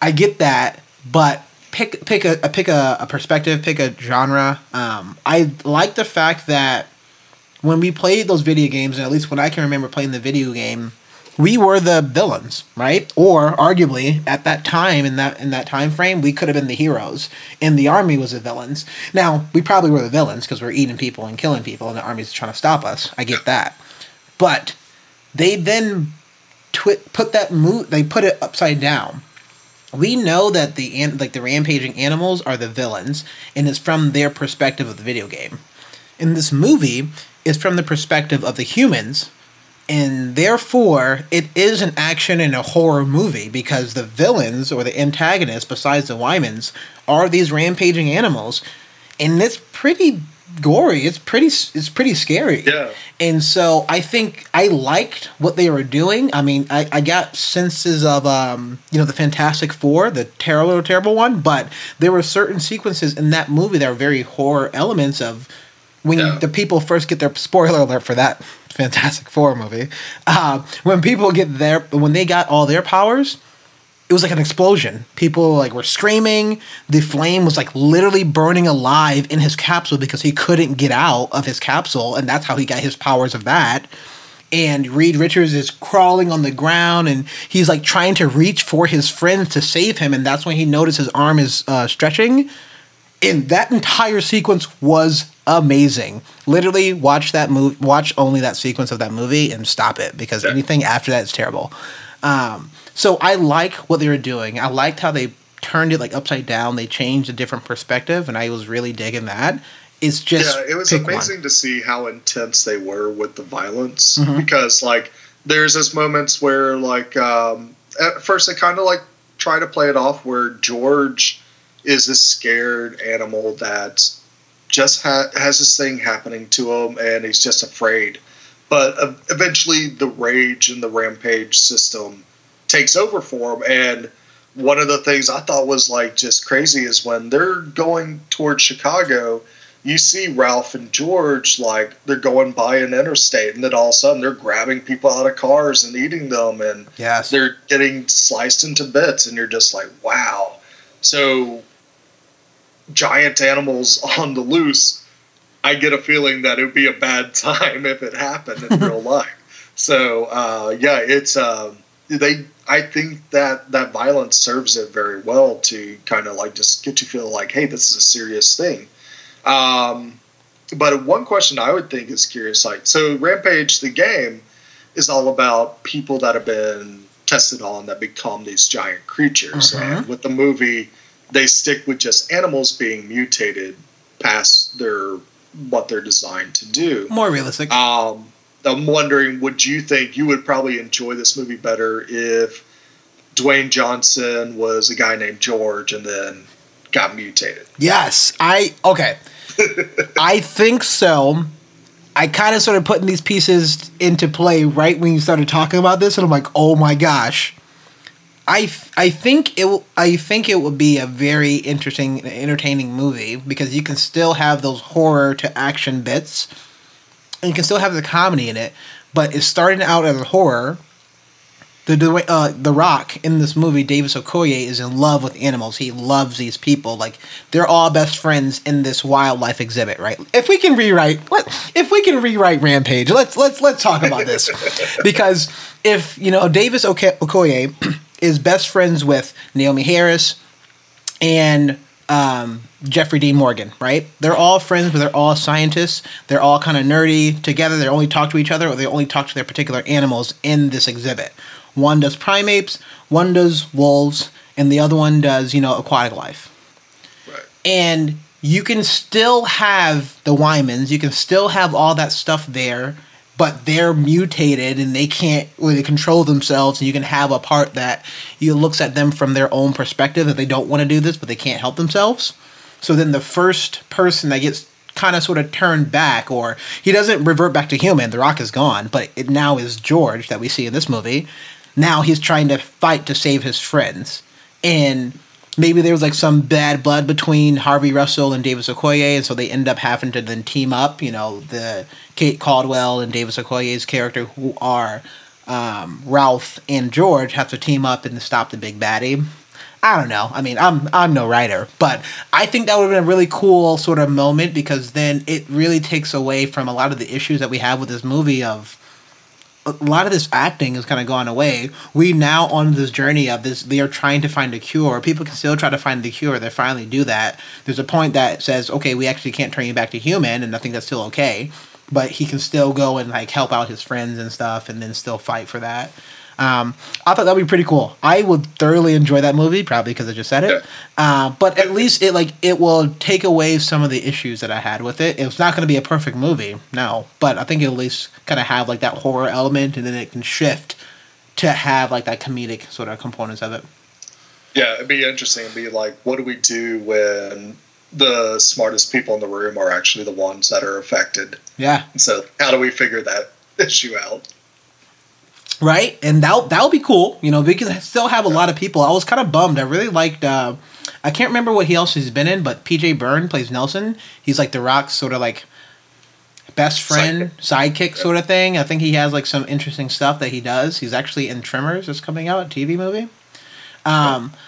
I get that, but pick pick a pick a, a perspective, pick a genre. Um, I like the fact that when we played those video games, and at least when I can remember playing the video game, we were the villains, right? Or arguably at that time in that in that time frame, we could have been the heroes, and the army was the villains. Now we probably were the villains because we're eating people and killing people, and the army's trying to stop us. I get that, but they then twi- put that move. They put it upside down. We know that the like the rampaging animals are the villains, and it's from their perspective of the video game. In this movie, it's from the perspective of the humans and therefore it is an action and a horror movie because the villains or the antagonists besides the Wymans are these rampaging animals and it's pretty gory it's pretty it's pretty scary Yeah. and so I think I liked what they were doing. I mean, I, I got senses of um, you know, the Fantastic Four, the terrible terrible one, but there were certain sequences in that movie that were very horror elements of when Yeah. the people first get their spoiler alert for that Fantastic Four movie. Uh, when people get their when they got all their powers, it was like an explosion. People like were screaming. The flame was like literally burning alive in his capsule because he couldn't get out of his capsule, and that's how he got his powers of that. And Reed Richards is crawling on the ground, and he's like trying to reach for his friends to save him, and that's when he noticed his arm is uh, stretching. And that entire sequence was amazing. Literally, watch that movie. Watch only that sequence of that movie and stop it because anything after that is terrible. Um, so I like what they were doing. I liked how they turned it like upside down. They changed a different perspective, and I was really digging that. It's just yeah, it was pick one. amazing to see how intense they were with the violence Mhm. because like there's this moments where like um, at first they kind of like try to play it off where George is this scared animal that just ha- has this thing happening to him and he's just afraid. But uh, eventually the rage and the rampage system takes over for him and one of the things I thought was like just crazy is when they're going towards Chicago, you see Ralph and George like they're going by an interstate, and then all of a sudden they're grabbing people out of cars and eating them, and Yes. they're getting sliced into bits, and you're just like, wow. So, giant animals on the loose. I get a feeling that it would be a bad time if it happened in real life. So, uh, yeah, it's um, they. I think that that violence serves it very well to kind of like just get you feel like, hey, this is a serious thing. Um, but one question I would think is curious, like, so Rampage, the game, is all about people that have been tested on that become these giant creatures. Mhm. And with the movie, they stick with just animals being mutated past their what they're designed to do. More realistic. Um, I'm wondering, would you think you would probably enjoy this movie better if Dwayne Johnson was a guy named George and then got mutated? Yes, I okay. I think so. I kind of started putting these pieces into play right when you started talking about this, and I'm like, oh my gosh. I, I think it will, I think it would be a very interesting entertaining movie because you can still have those horror to action bits and you can still have the comedy in it but it's starting out as a horror the uh, the Rock in this movie, Davis Okoye, is in love with animals. He loves these people. Like they're all best friends in this wildlife exhibit, right? If we can rewrite, let, if we can rewrite Rampage, let's let's let's talk about this because if you know Davis Okoye is best friends with Naomie Harris and um, Jeffrey Dean Morgan, right? They're all friends, but they're all scientists. They're all kind of nerdy together. They only talk to each other, or they only talk to their particular animals in this exhibit. One does primates, one does wolves, and the other one does, you know, aquatic life. Right. And you can still have the Wymans, you can still have all that stuff there, but they're mutated and they can't really control themselves and you can have a part that you looks at them from their own perspective that they don't want to do this but they can't help themselves. So then the first person that gets kind of sort of turned back or he doesn't revert back to human the rock is gone but it now is george that we see in this movie. Now he's trying to fight to save his friends. And maybe there was like some bad blood between Harvey Russell and Davis Okoye, and so they end up having to then team up. You know, the Kate Caldwell and Davis Okoye's character, who are um, Ralph and George, have to team up and stop the big baddie. I don't know. I mean, I'm I'm no writer, but I think that would have been a really cool sort of moment because then it really takes away from a lot of the issues that we have with this movie of a lot of this acting has kind of gone away. We now on this journey of this, they are trying to find a cure. People can still try to find the cure. They finally do that. There's a point that says, okay, we actually can't turn you back to human, and I think that's still okay. But he can still go and like help out his friends and stuff, and then still fight for that. Um, I thought that would be pretty cool. I would thoroughly enjoy that movie, probably because I just said it. Uh, but at least it like it will take away some of the issues that I had with it. It's not going to be a perfect movie, no, but I think it'll at least kind of have like that horror element, and then it can shift to have like that comedic sort of components of it. Yeah, it'd be interesting. It'd be like, what do we do when the smartest people in the room are actually the ones that are affected? Yeah. So how do we figure that issue out? Right? And that that would be cool. You know, we can still have a lot of people. I was kind of bummed. I really liked. Uh, I can't remember what he else he's been in, but PJ Byrne plays Nelson. He's like the Rock's sort of like best friend, sidekick, sidekick sort of thing. I think he has like some interesting stuff that he does. He's actually in Tremors. that's coming out, a TV movie. Um, yeah,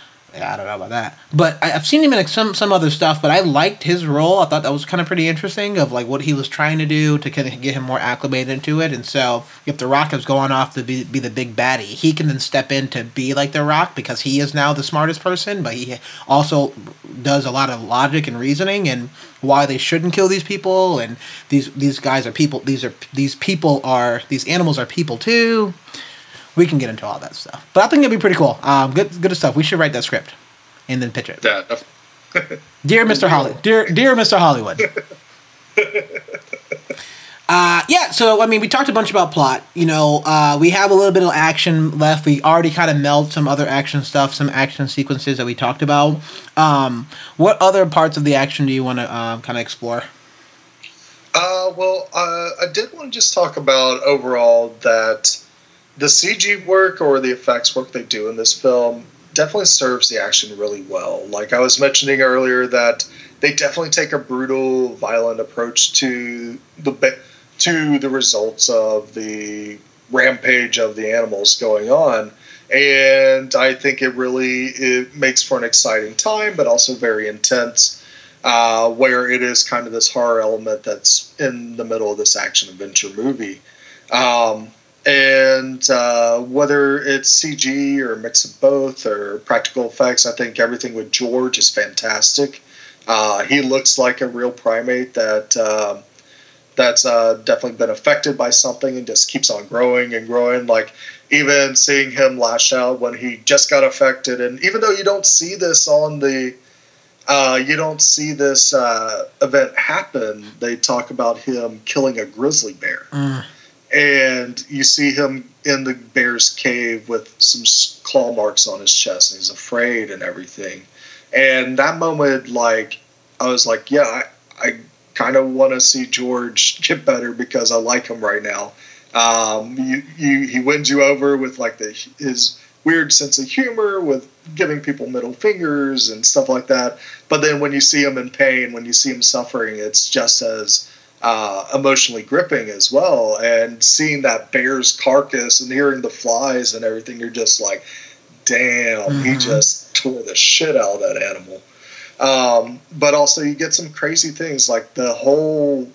I don't know about that, but I, have seen him in like some some other stuff. But I liked his role. I thought that was kind of pretty interesting of like what he was trying to do to kind of get him more acclimated into it. And so if the Rock is going off to be be the big baddie, he can then step in to be like the Rock because he is now the smartest person, but he also does a lot of logic and reasoning and why they shouldn't kill these people and these these guys are people. These are these people are these animals are people too we can get into all that stuff. But I think it'd be pretty cool. Um, good, good stuff. We should write that script and then pitch it. Yeah. dear Mr. Holly, dear, dear Mr. Hollywood. Uh, yeah, so I mean, we talked a bunch about plot. You know, uh, we have a little bit of action left. We already kind of meld some other action stuff, some action sequences that we talked about. Um, what other parts of the action do you want to uh, kind of explore? Uh, well, uh, I did want to just talk about overall that the CG work or the effects work they do in this film definitely serves the action really well. Like I was mentioning earlier, that they definitely take a brutal, violent approach to the to the results of the rampage of the animals going on, and I think it really it makes for an exciting time, but also very intense. Uh, where it is kind of this horror element that's in the middle of this action adventure movie. Um, and uh, whether it's CG or a mix of both or practical effects, I think everything with George is fantastic. Uh, he looks like a real primate that uh, that's definitely been affected by something and just keeps on growing and growing. Like even seeing him lash out when he just got affected, and even though you don't see this on the uh, you don't see this uh, event happen, they talk about him killing a grizzly bear. Mm and you see him in the bear's cave with some claw marks on his chest and he's afraid and everything. And that moment like i was like yeah i, I kind of want to see george get better because i like him right now. Um, you, you, he wins you over with like the his weird sense of humor with giving people middle fingers and stuff like that. But then when you see him in pain when you see him suffering it's just as uh, emotionally gripping as well. And seeing that bear's carcass and hearing the flies and everything, you're just like, damn, mm-hmm. he just tore the shit out of that animal. Um, but also, you get some crazy things like the whole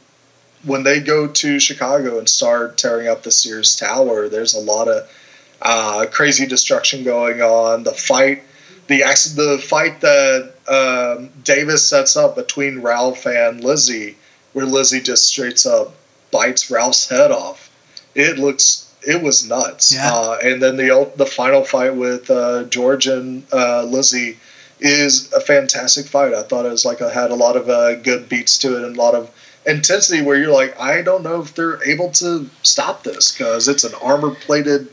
when they go to Chicago and start tearing up the Sears Tower. There's a lot of uh, crazy destruction going on. The fight, the the fight that um, Davis sets up between Ralph and Lizzie where Lizzie just straight up bites Ralph's head off. It looks it was nuts. Yeah. Uh, and then the the final fight with uh, George and uh, Lizzie is a fantastic fight. I thought it was like I had a lot of uh, good beats to it and a lot of intensity where you're like, I don't know if they're able to stop this because it's an armor plated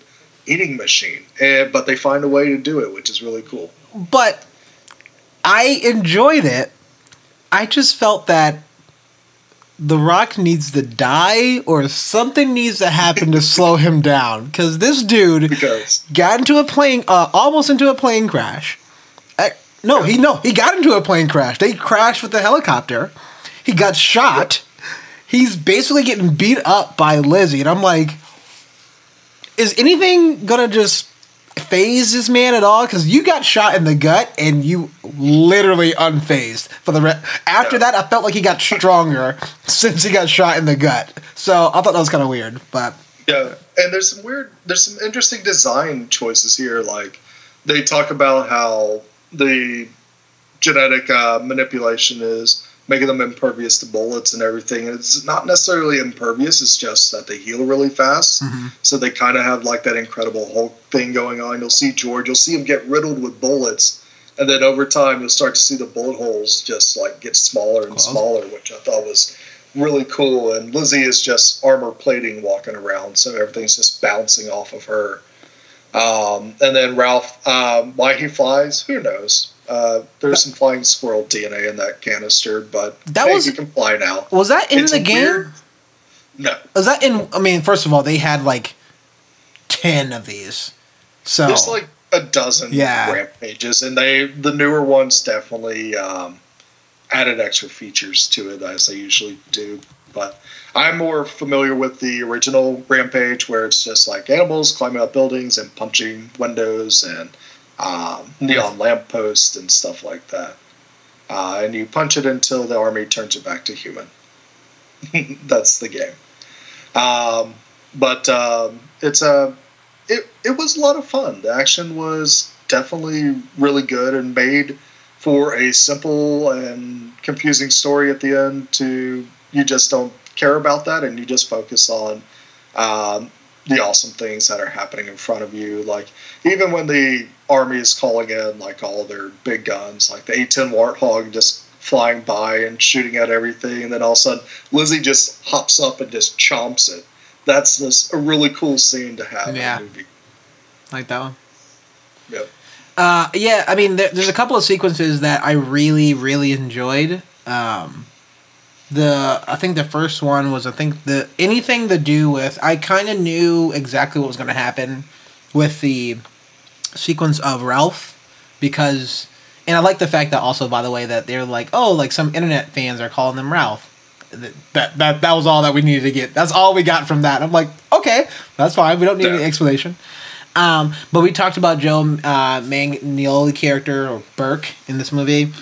eating machine. And but they find a way to do it, which is really cool. But I enjoyed it. I just felt that the Rock needs to die or something needs to happen to slow him down because this dude Because got into a plane, uh, almost into a plane crash. I, no, he no, he got into a plane crash. They crashed with the helicopter. He got shot. He's basically getting beat up by Lizzie, and I'm like, is anything gonna just phase this man at all? Because you got shot in the gut and you literally unfazed for the re- after Yeah. that. I felt like he got stronger since he got shot in the gut. So I thought that was kind of weird, but Yeah, and there's some weird, there's some interesting design choices here. Like they talk about how the genetic uh, manipulation is making them impervious to bullets and everything. And it's not necessarily impervious; it's just that they heal really fast. So they kind of have like that Incredible Hulk thing going on. You'll see George, you'll see him get riddled with bullets. And then over time, you'll start to see the bullet holes just like get smaller and smaller, which I thought was really cool. And Lizzie is just armor plating walking around, so everything's just bouncing off of her. Um, and then Ralph, um, why he flies, who knows? Uh, there's some flying squirrel DNA in that canister, but That hey, was- you can fly now. was that in It's the game? weird- No, Was that in? I mean, first of all, they had like ten of these. So there's like a dozen Yeah. rampages, and they the newer ones definitely um, added extra features to it as they usually do. But I'm more familiar with the original Rampage, where it's just like animals climbing up buildings and punching windows and um, neon lampposts and stuff like that. Uh, and you punch it until the army turns it back to human. That's the game. Um, but um, it's a it, it was a lot of fun. The action was definitely really good and made for a simple and confusing story at the end to you just don't care about that and you just focus on um, the awesome things that are happening in front of you. Like even when the army is calling in like all their big guns, like the A10 Warthog just flying by and shooting at everything, and then all of a sudden Lizzie just hops up and just chomps it. That's this a really cool scene to have Yeah. in a movie. like that one. Yep. Uh, yeah, I mean, there, there's a couple of sequences that I really, really enjoyed. Um, the I think the first one was I think the anything to do with I kind of knew exactly what was going to happen with the sequence of Ralph because and I like the fact that also by the way that they're like oh like some internet fans are calling them Ralph. That, that that was all that we needed to get. That's all we got from that. I'm like, okay, that's fine. We don't need any explanation. Um, but we talked about Joe uh, Manganiello character or Burke in this movie.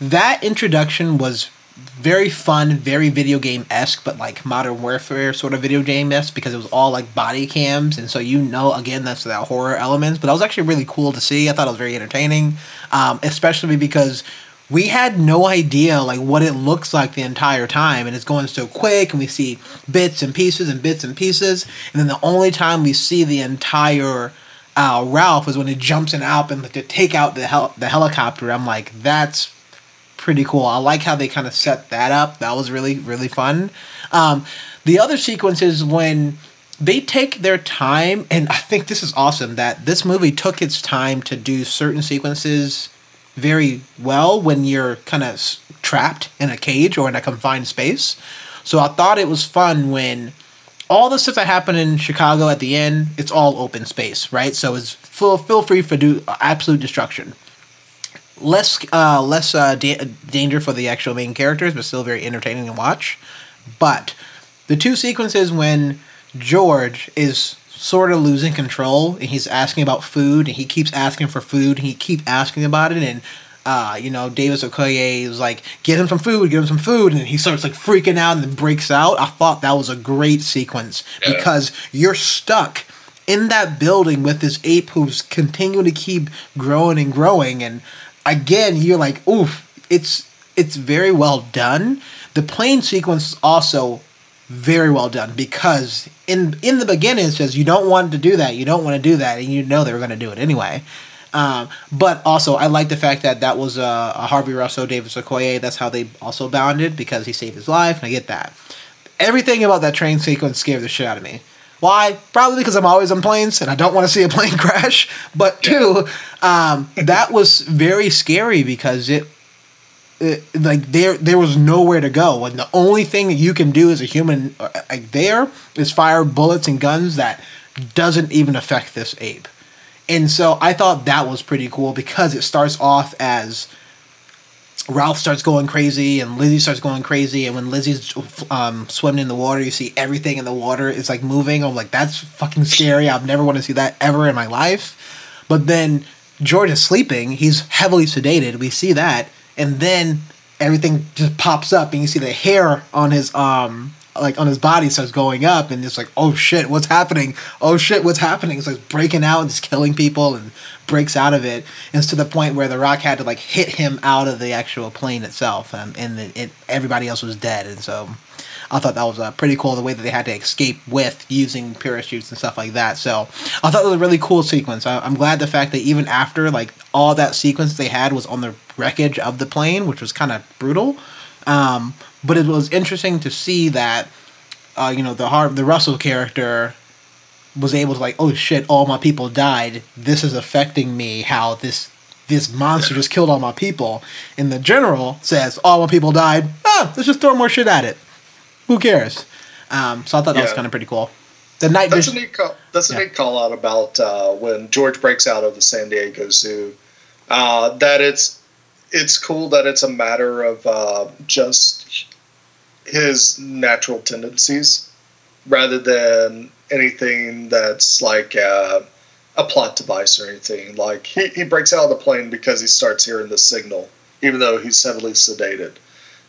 That introduction was very fun, very video game esque, but like Modern Warfare sort of video game esque because it was all like body cams, and so you know again that's that horror elements. But that was actually really cool to see. I thought it was very entertaining, um, especially because we had no idea like what it looks like the entire time, and it's going so quick, and we see bits and pieces and bits and pieces, and then the only time we see the entire uh, Ralph is when he jumps in Alp and to take out the hel- the helicopter. I'm like, that's pretty cool. I like how they kind of set that up. That was really really fun. Um, the other sequence is when they take their time, and I think this is awesome that this movie took its time to do certain sequences very well when you're kind of trapped in a cage or in a confined space. So I thought it was fun when all the stuff that happened in Chicago at the end, it's all open space, right? So it's feel free for do absolute destruction. Less, uh, less uh, da- danger for the actual main characters, but still very entertaining to watch. But the two sequences when George is sort of losing control and he's asking about food and he keeps asking for food and he keep asking about it and uh, you know, Davis Okoye is like, get him some food, get him some food, and he starts like freaking out and then breaks out. I thought that was a great sequence Yeah. because you're stuck in that building with this ape who's continuing to keep growing and growing, and again, you're like, oof, it's it's very well done. The plane sequence is also very well done because in in the beginning it says you don't want to do that, you don't want to do that, and you know they were going to do it anyway. Um, but also, I like the fact that that was uh, a Harvey Russo, David Okoye. That's how they also bounded because he saved his life, and I get that. Everything about that train sequence scared the shit out of me. Why? Probably because I'm always on planes and I don't want to see a plane crash. But two, um, that was very scary because it, it, like there there was nowhere to go and the only thing that you can do as a human uh, like there is fire bullets and guns that doesn't even affect this ape. And so I thought that was pretty cool because it starts off as Ralph starts going crazy and Lizzie starts going crazy. And when Lizzie's um, swimming in the water, you see everything in the water is like moving. I'm like, that's fucking scary. I've never want to see that ever in my life. But then George is sleeping. He's heavily sedated. We see that. And then everything just pops up and you see the hair on his um like on his body starts going up and it's like oh shit what's happening oh shit what's happening it's like breaking out and just killing people and breaks out of it and it's to the point where the rock had to like hit him out of the actual plane itself um, and it, everybody else was dead and so I thought that was uh, pretty cool the way that they had to escape with using parachutes and stuff like that. So I thought it was a really cool sequence. I, am glad the fact that even after like all that sequence they had was on the wreckage of the plane, which was kind of brutal. Um, but it was interesting to see that uh, you know the Har- the Russell character was able to like oh shit all my people died. This is affecting me how this this monster just killed all my people. And the general says all my people died. Ah let's just throw more shit at it. Who cares? Um, so I thought that was kind of pretty cool. The night that's vision- a neat call, that's a yeah. neat call out about uh, when George breaks out of the San Diego Zoo. Uh, that it's it's cool that it's a matter of uh, just his natural tendencies rather than anything that's like uh, a plot device or anything. Like he, he breaks out of the plane because he starts hearing the signal, even though he's heavily sedated.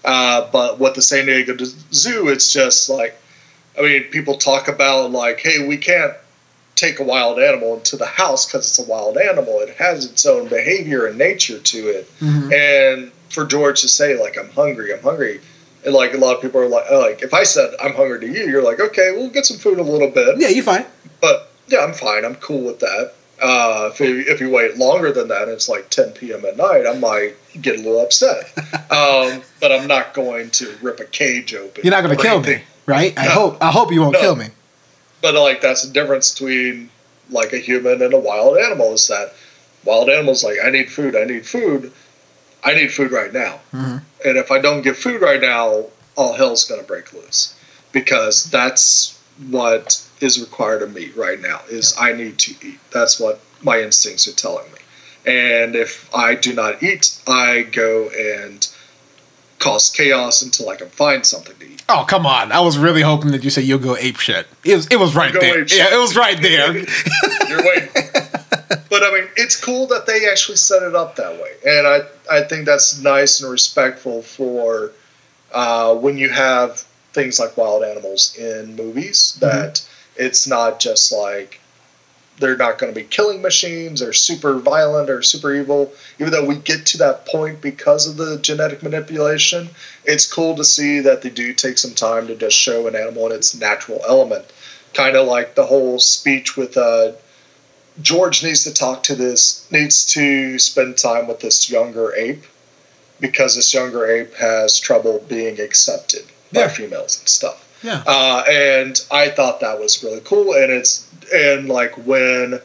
Uh, but with the San Diego Zoo, it's just like, I mean, people talk about like, hey, we can't take a wild animal into the house because it's a wild animal. It has its own behavior and nature to it. Mm-hmm. And for George to say like, I'm hungry, I'm hungry and like a lot of people are like, oh, like if I said I'm hungry to you, you're like, okay, we'll get some food a little bit. Yeah, you're fine. But yeah, I'm fine. I'm cool with that. Uh, if you, if you wait longer than that, it's like 10 p.m. at night. I might get a little upset. um, but I'm not going to rip a cage open. You're not going to kill anything. me, right? No. I hope. I hope you won't no. kill me. But like that's the difference between like a human and a wild animal is that wild animals like I need food. I need food I need food right now. Mm-hmm. And if I don't get food right now, all hell's going to break loose because that's what is required of me right now is I need to eat. That's what my instincts are telling me. And if I do not eat, I go and cause chaos until I can find something to eat. Oh come on! I was really hoping that you said you'll go ape shit. It was it was right there. Yeah, it was right there. You're waiting. but I mean, it's cool that they actually set it up that way, and I I think that's nice and respectful for uh, when you have things like wild animals in movies. Mm-hmm. That mm-hmm. it's not just like they're not going to be killing machines or super violent or super evil. Even though we get to that point because of the genetic manipulation, it's cool to see that they do take some time to just show an animal in its natural element. Kind of like the whole speech with uh, George needs to talk to this, needs to spend time with this younger ape because this younger ape has trouble being accepted by yeah. females and stuff. Yeah. Uh, and I thought that was really cool. And it's, and like when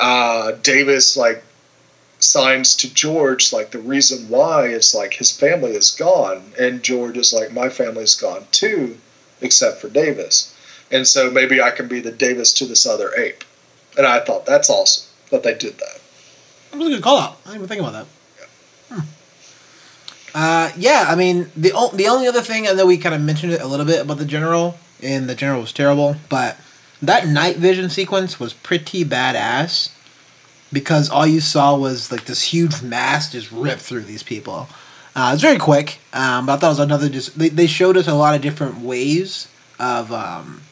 uh, Davis like signs to George, like the reason why is like his family is gone. And George is like, my family's gone too, except for Davis. And so maybe I can be the Davis to this other ape and I thought that's awesome that they did that. That was a good call out. I didn't even think about that. Yeah. Hmm. Uh, yeah, I mean the o- the only other thing I know we kind of mentioned it a little bit about the general, and the general was terrible, but that night vision sequence was pretty badass because all you saw was like this huge mass just rip through these people. Uh, it's very quick, um, but I thought it was another just they, they showed us a lot of different ways of um,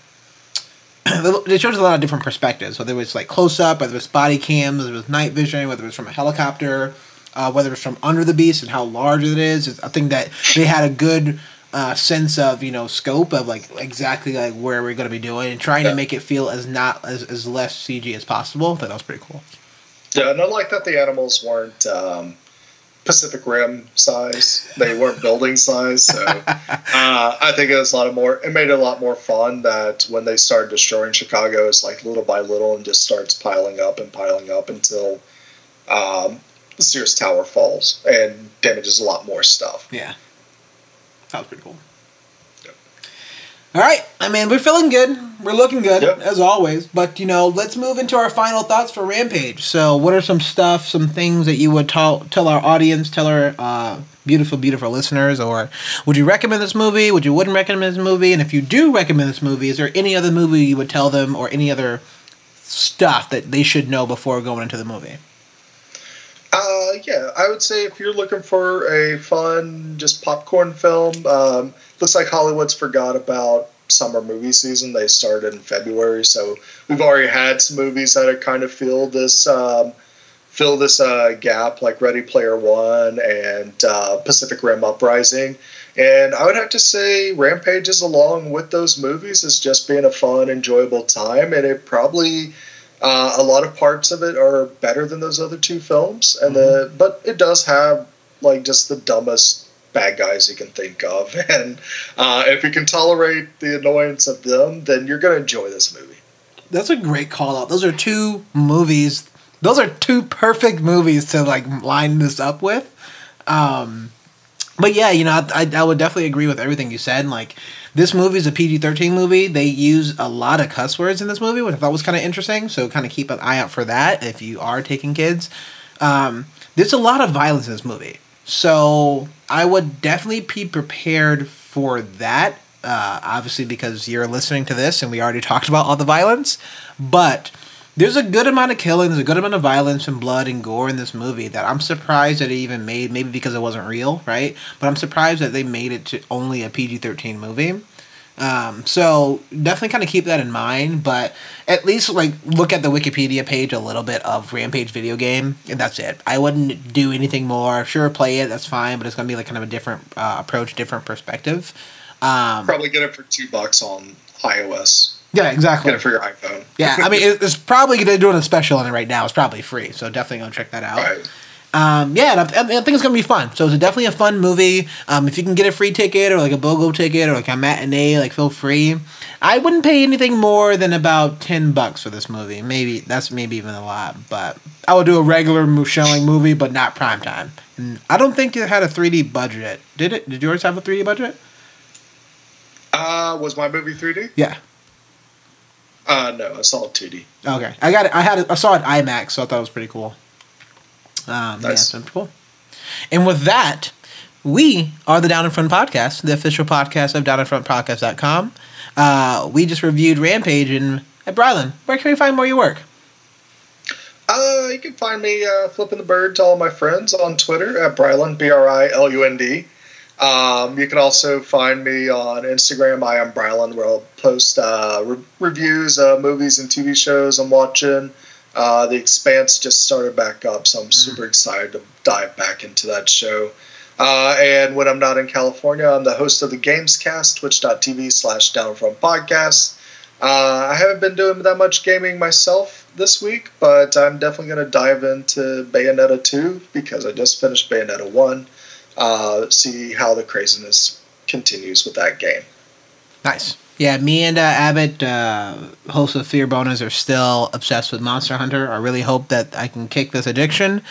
it shows a lot of different perspectives. Whether it was like close up, whether it was body cams, whether it was night vision, whether it was from a helicopter, uh, whether it's from under the beast and how large it is. I think that they had a good uh, sense of you know scope of like exactly like where we're going to be doing and trying yeah. to make it feel as not as, as less CG as possible. I thought that was pretty cool. Yeah, and I like that the animals weren't um, Pacific Rim size; they weren't building size. So uh, I think it was a lot of more. It made it a lot more fun that when they started destroying Chicago, it's like little by little and just starts piling up and piling up until um, the Sears Tower falls and damages a lot more stuff. Yeah, that was pretty cool. All right, I mean, we're feeling good. We're looking good Yep. as always. But you know, let's move into our final thoughts for Rampage. So, what are some stuff, some things that you would tell tell our audience, tell our uh, beautiful, beautiful listeners, or would you recommend this movie? Would you wouldn't recommend this movie? And if you do recommend this movie, is there any other movie you would tell them, or any other stuff that they should know before going into the movie? Uh, yeah, I would say if you're looking for a fun, just popcorn film, um, looks like Hollywood's forgot about summer movie season. They started in February, so we've already had some movies that have kind of filled this um, fill this uh, gap, like Ready Player One and uh, Pacific Rim Uprising. And I would have to say, Rampage is along with those movies, is just being a fun, enjoyable time, and it probably uh, a lot of parts of it are better than those other two films, and the but it does have like just the dumbest bad guys you can think of, and uh, if you can tolerate the annoyance of them, then you're gonna enjoy this movie. That's a great call out. Those are two movies. Those are two perfect movies to like line this up with. Um, but yeah, you know, I, I would definitely agree with everything you said. Like, this movie is a PG thirteen movie. They use a lot of cuss words in this movie, which I thought was kind of interesting. So, kind of keep an eye out for that if you are taking kids. Um, there's a lot of violence in this movie, so I would definitely be prepared for that. Uh, obviously, because you're listening to this and we already talked about all the violence, but there's a good amount of killing, there's a good amount of violence and blood and gore in this movie that I'm surprised that it even made. Maybe because it wasn't real, right? But I'm surprised that they made it to only a PG-13 movie. Um, so definitely kind of keep that in mind, but at least like look at the Wikipedia page a little bit of Rampage video game, and that's it. I wouldn't do anything more. Sure, play it, that's fine, but it's gonna be like kind of a different uh, approach, different perspective. Um, Probably get it for two bucks on iOS. yeah, exactly. Get it for your iPhone. Yeah, I mean, it's probably they're doing a special on it right now. It's probably free, so definitely go check that out. right. Um, yeah, I, I think it's gonna be fun. So it's definitely a fun movie. Um, if you can get a free ticket or like a BOGO ticket or like a matinee, like feel free. I wouldn't pay anything more than about ten bucks for this movie. Maybe that's maybe even a lot, but I would do a regular showing movie, but not prime time. And I don't think it had a 3D budget. Did it? Did yours have a 3D budget? Uh, was my movie 3D? Yeah. Uh, no, I saw it 2D. Okay, I got it. I had it. I saw it IMAX, so I thought it was pretty cool. Um, Yeah, Nice. so cool. And with that, we are the Down in Front podcast, the official podcast of downinfrontpodcast.com. Uh, we just reviewed Rampage and at Brilund. Where can we find more of your work? Uh, you can find me uh, flipping the bird to all my friends on Twitter at Brilund, B R I L U N D. Um, you can also find me on Instagram. I am Brilund, where I'll post uh, re- reviews of movies and TV shows I'm watching. Uh, the Expanse just started back up, so I'm super excited to dive back into that show. Uh, and when I'm not in California, I'm the host of the Gamescast, twitch.tv slash down from podcast. Uh, I haven't been doing that much gaming myself this week, but I'm definitely going to dive into Bayonetta 2 because I just finished Bayonetta 1. Uh, see how the craziness continues with that game. Nice. Yeah, me and uh, Abbott, uh, host of Fear Bonus, are still obsessed with Monster Hunter. I really hope that I can kick this addiction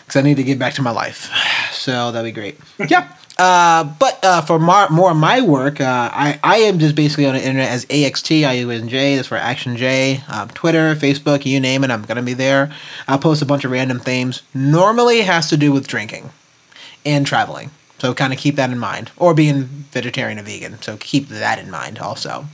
because I need to get back to my life. So that'd be great. yeah. Uh, but uh, for mar- more of my work, uh, I, I am just basically on the internet as AXT, IUNJ, that's for Action J, um, Twitter, Facebook, you name it, I'm going to be there. I'll post a bunch of random things. Normally it has to do with drinking and traveling. So kind of keep that in mind, or being vegetarian and vegan. So keep that in mind also.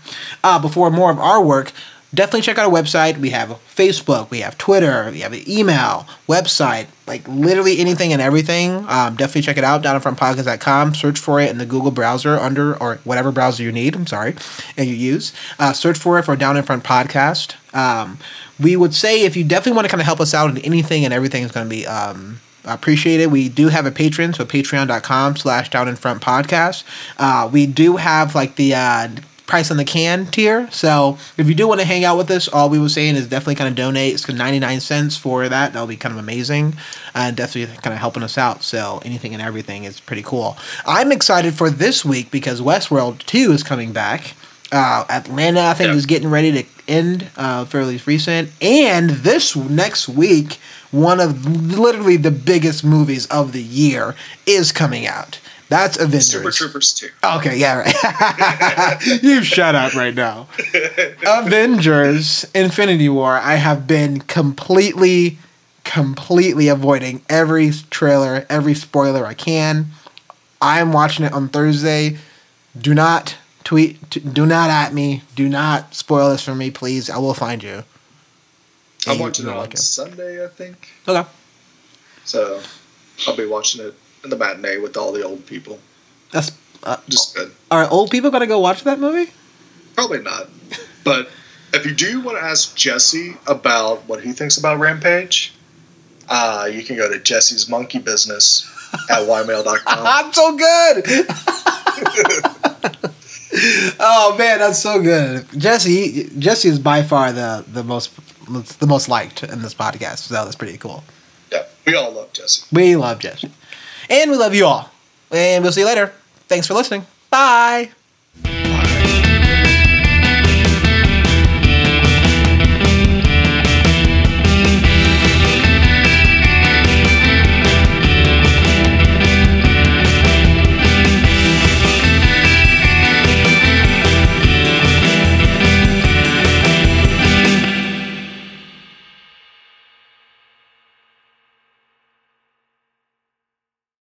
Uh, before more of our work, definitely check out our website. We have Facebook, we have Twitter, we have an email, website, like literally anything and everything. Um, definitely check it out down from podcast.com. Search for it in the Google browser under or whatever browser you need. I'm sorry, and you use. Uh, search for it for Down in Front Podcast. Um, we would say if you definitely want to kind of help us out in anything and everything is going to be um, appreciate it. We do have a Patreon, so patreon.com slash down in front podcast. Uh, we do have like the uh, price on the can tier. So if you do want to hang out with us, all we were saying is definitely kind of donate. It's 99 cents for that. That'll be kind of amazing and definitely kind of helping us out. So anything and everything is pretty cool. I'm excited for this week because Westworld 2 is coming back. Uh, Atlanta, I think, is getting ready to end uh, fairly recent. And this next week, one of literally the biggest movies of the year is coming out. That's Avengers. Super Troopers 2. Okay, yeah, right. you shut up right now. Avengers Infinity War, I have been completely, completely avoiding every trailer, every spoiler I can. I'm watching it on Thursday. Do not tweet, do not at me. Do not spoil this for me, please. I will find you. I'm watching it on like. Sunday, I think. Okay. So I'll be watching it in the matinee with all the old people. That's, uh, Just good. are old people going to go watch that movie? Probably not. But if you do want to ask Jesse about what he thinks about Rampage, uh, you can go to Jesse's Monkey Business at ymail.com. I'm so good. oh man, that's so good. Jesse, Jesse is by far the the most the most liked in this podcast. So that's pretty cool. yeah, we all love Jesse. We love Jesse, and we love you all. And we'll see you later. Thanks for listening. Bye.